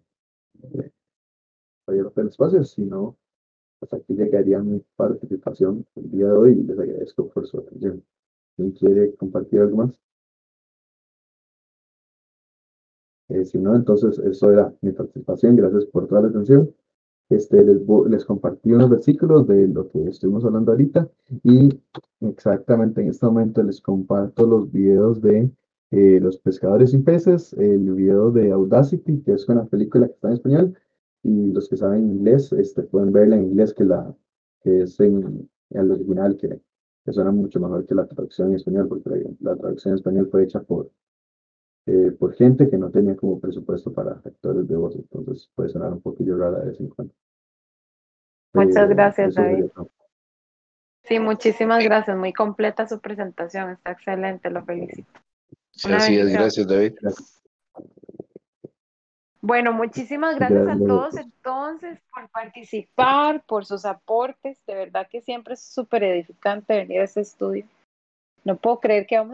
eh, el espacio, si no, hasta aquí llegaría mi participación el día de hoy y les agradezco por su atención. ¿Quién quiere compartir algo más? Eh, si no, entonces eso era mi participación. Gracias por toda la atención. Este, les, les compartí unos versículos de lo que estuvimos hablando ahorita y exactamente en este momento les comparto los videos de eh, Los pescadores sin peces, el video de Audacity, que es una película que está en español, y los que saben inglés este, pueden verla en inglés que, la, que es en, el original, que, que, suena mucho mejor que la traducción en español, porque la, traducción en español fue hecha por, eh, por gente que no tenía como presupuesto para actores de voz, entonces puede sonar un poquillo rara de vez en cuando.
Muchas gracias, David. Sí, muchísimas gracias. Muy completa su presentación. Está excelente. Lo felicito.
Sí, así es. Gracias, David.
Bueno, muchísimas gracias a todos entonces por participar, por sus aportes. De verdad que siempre es súper edificante venir a este estudio. No puedo creer que vamos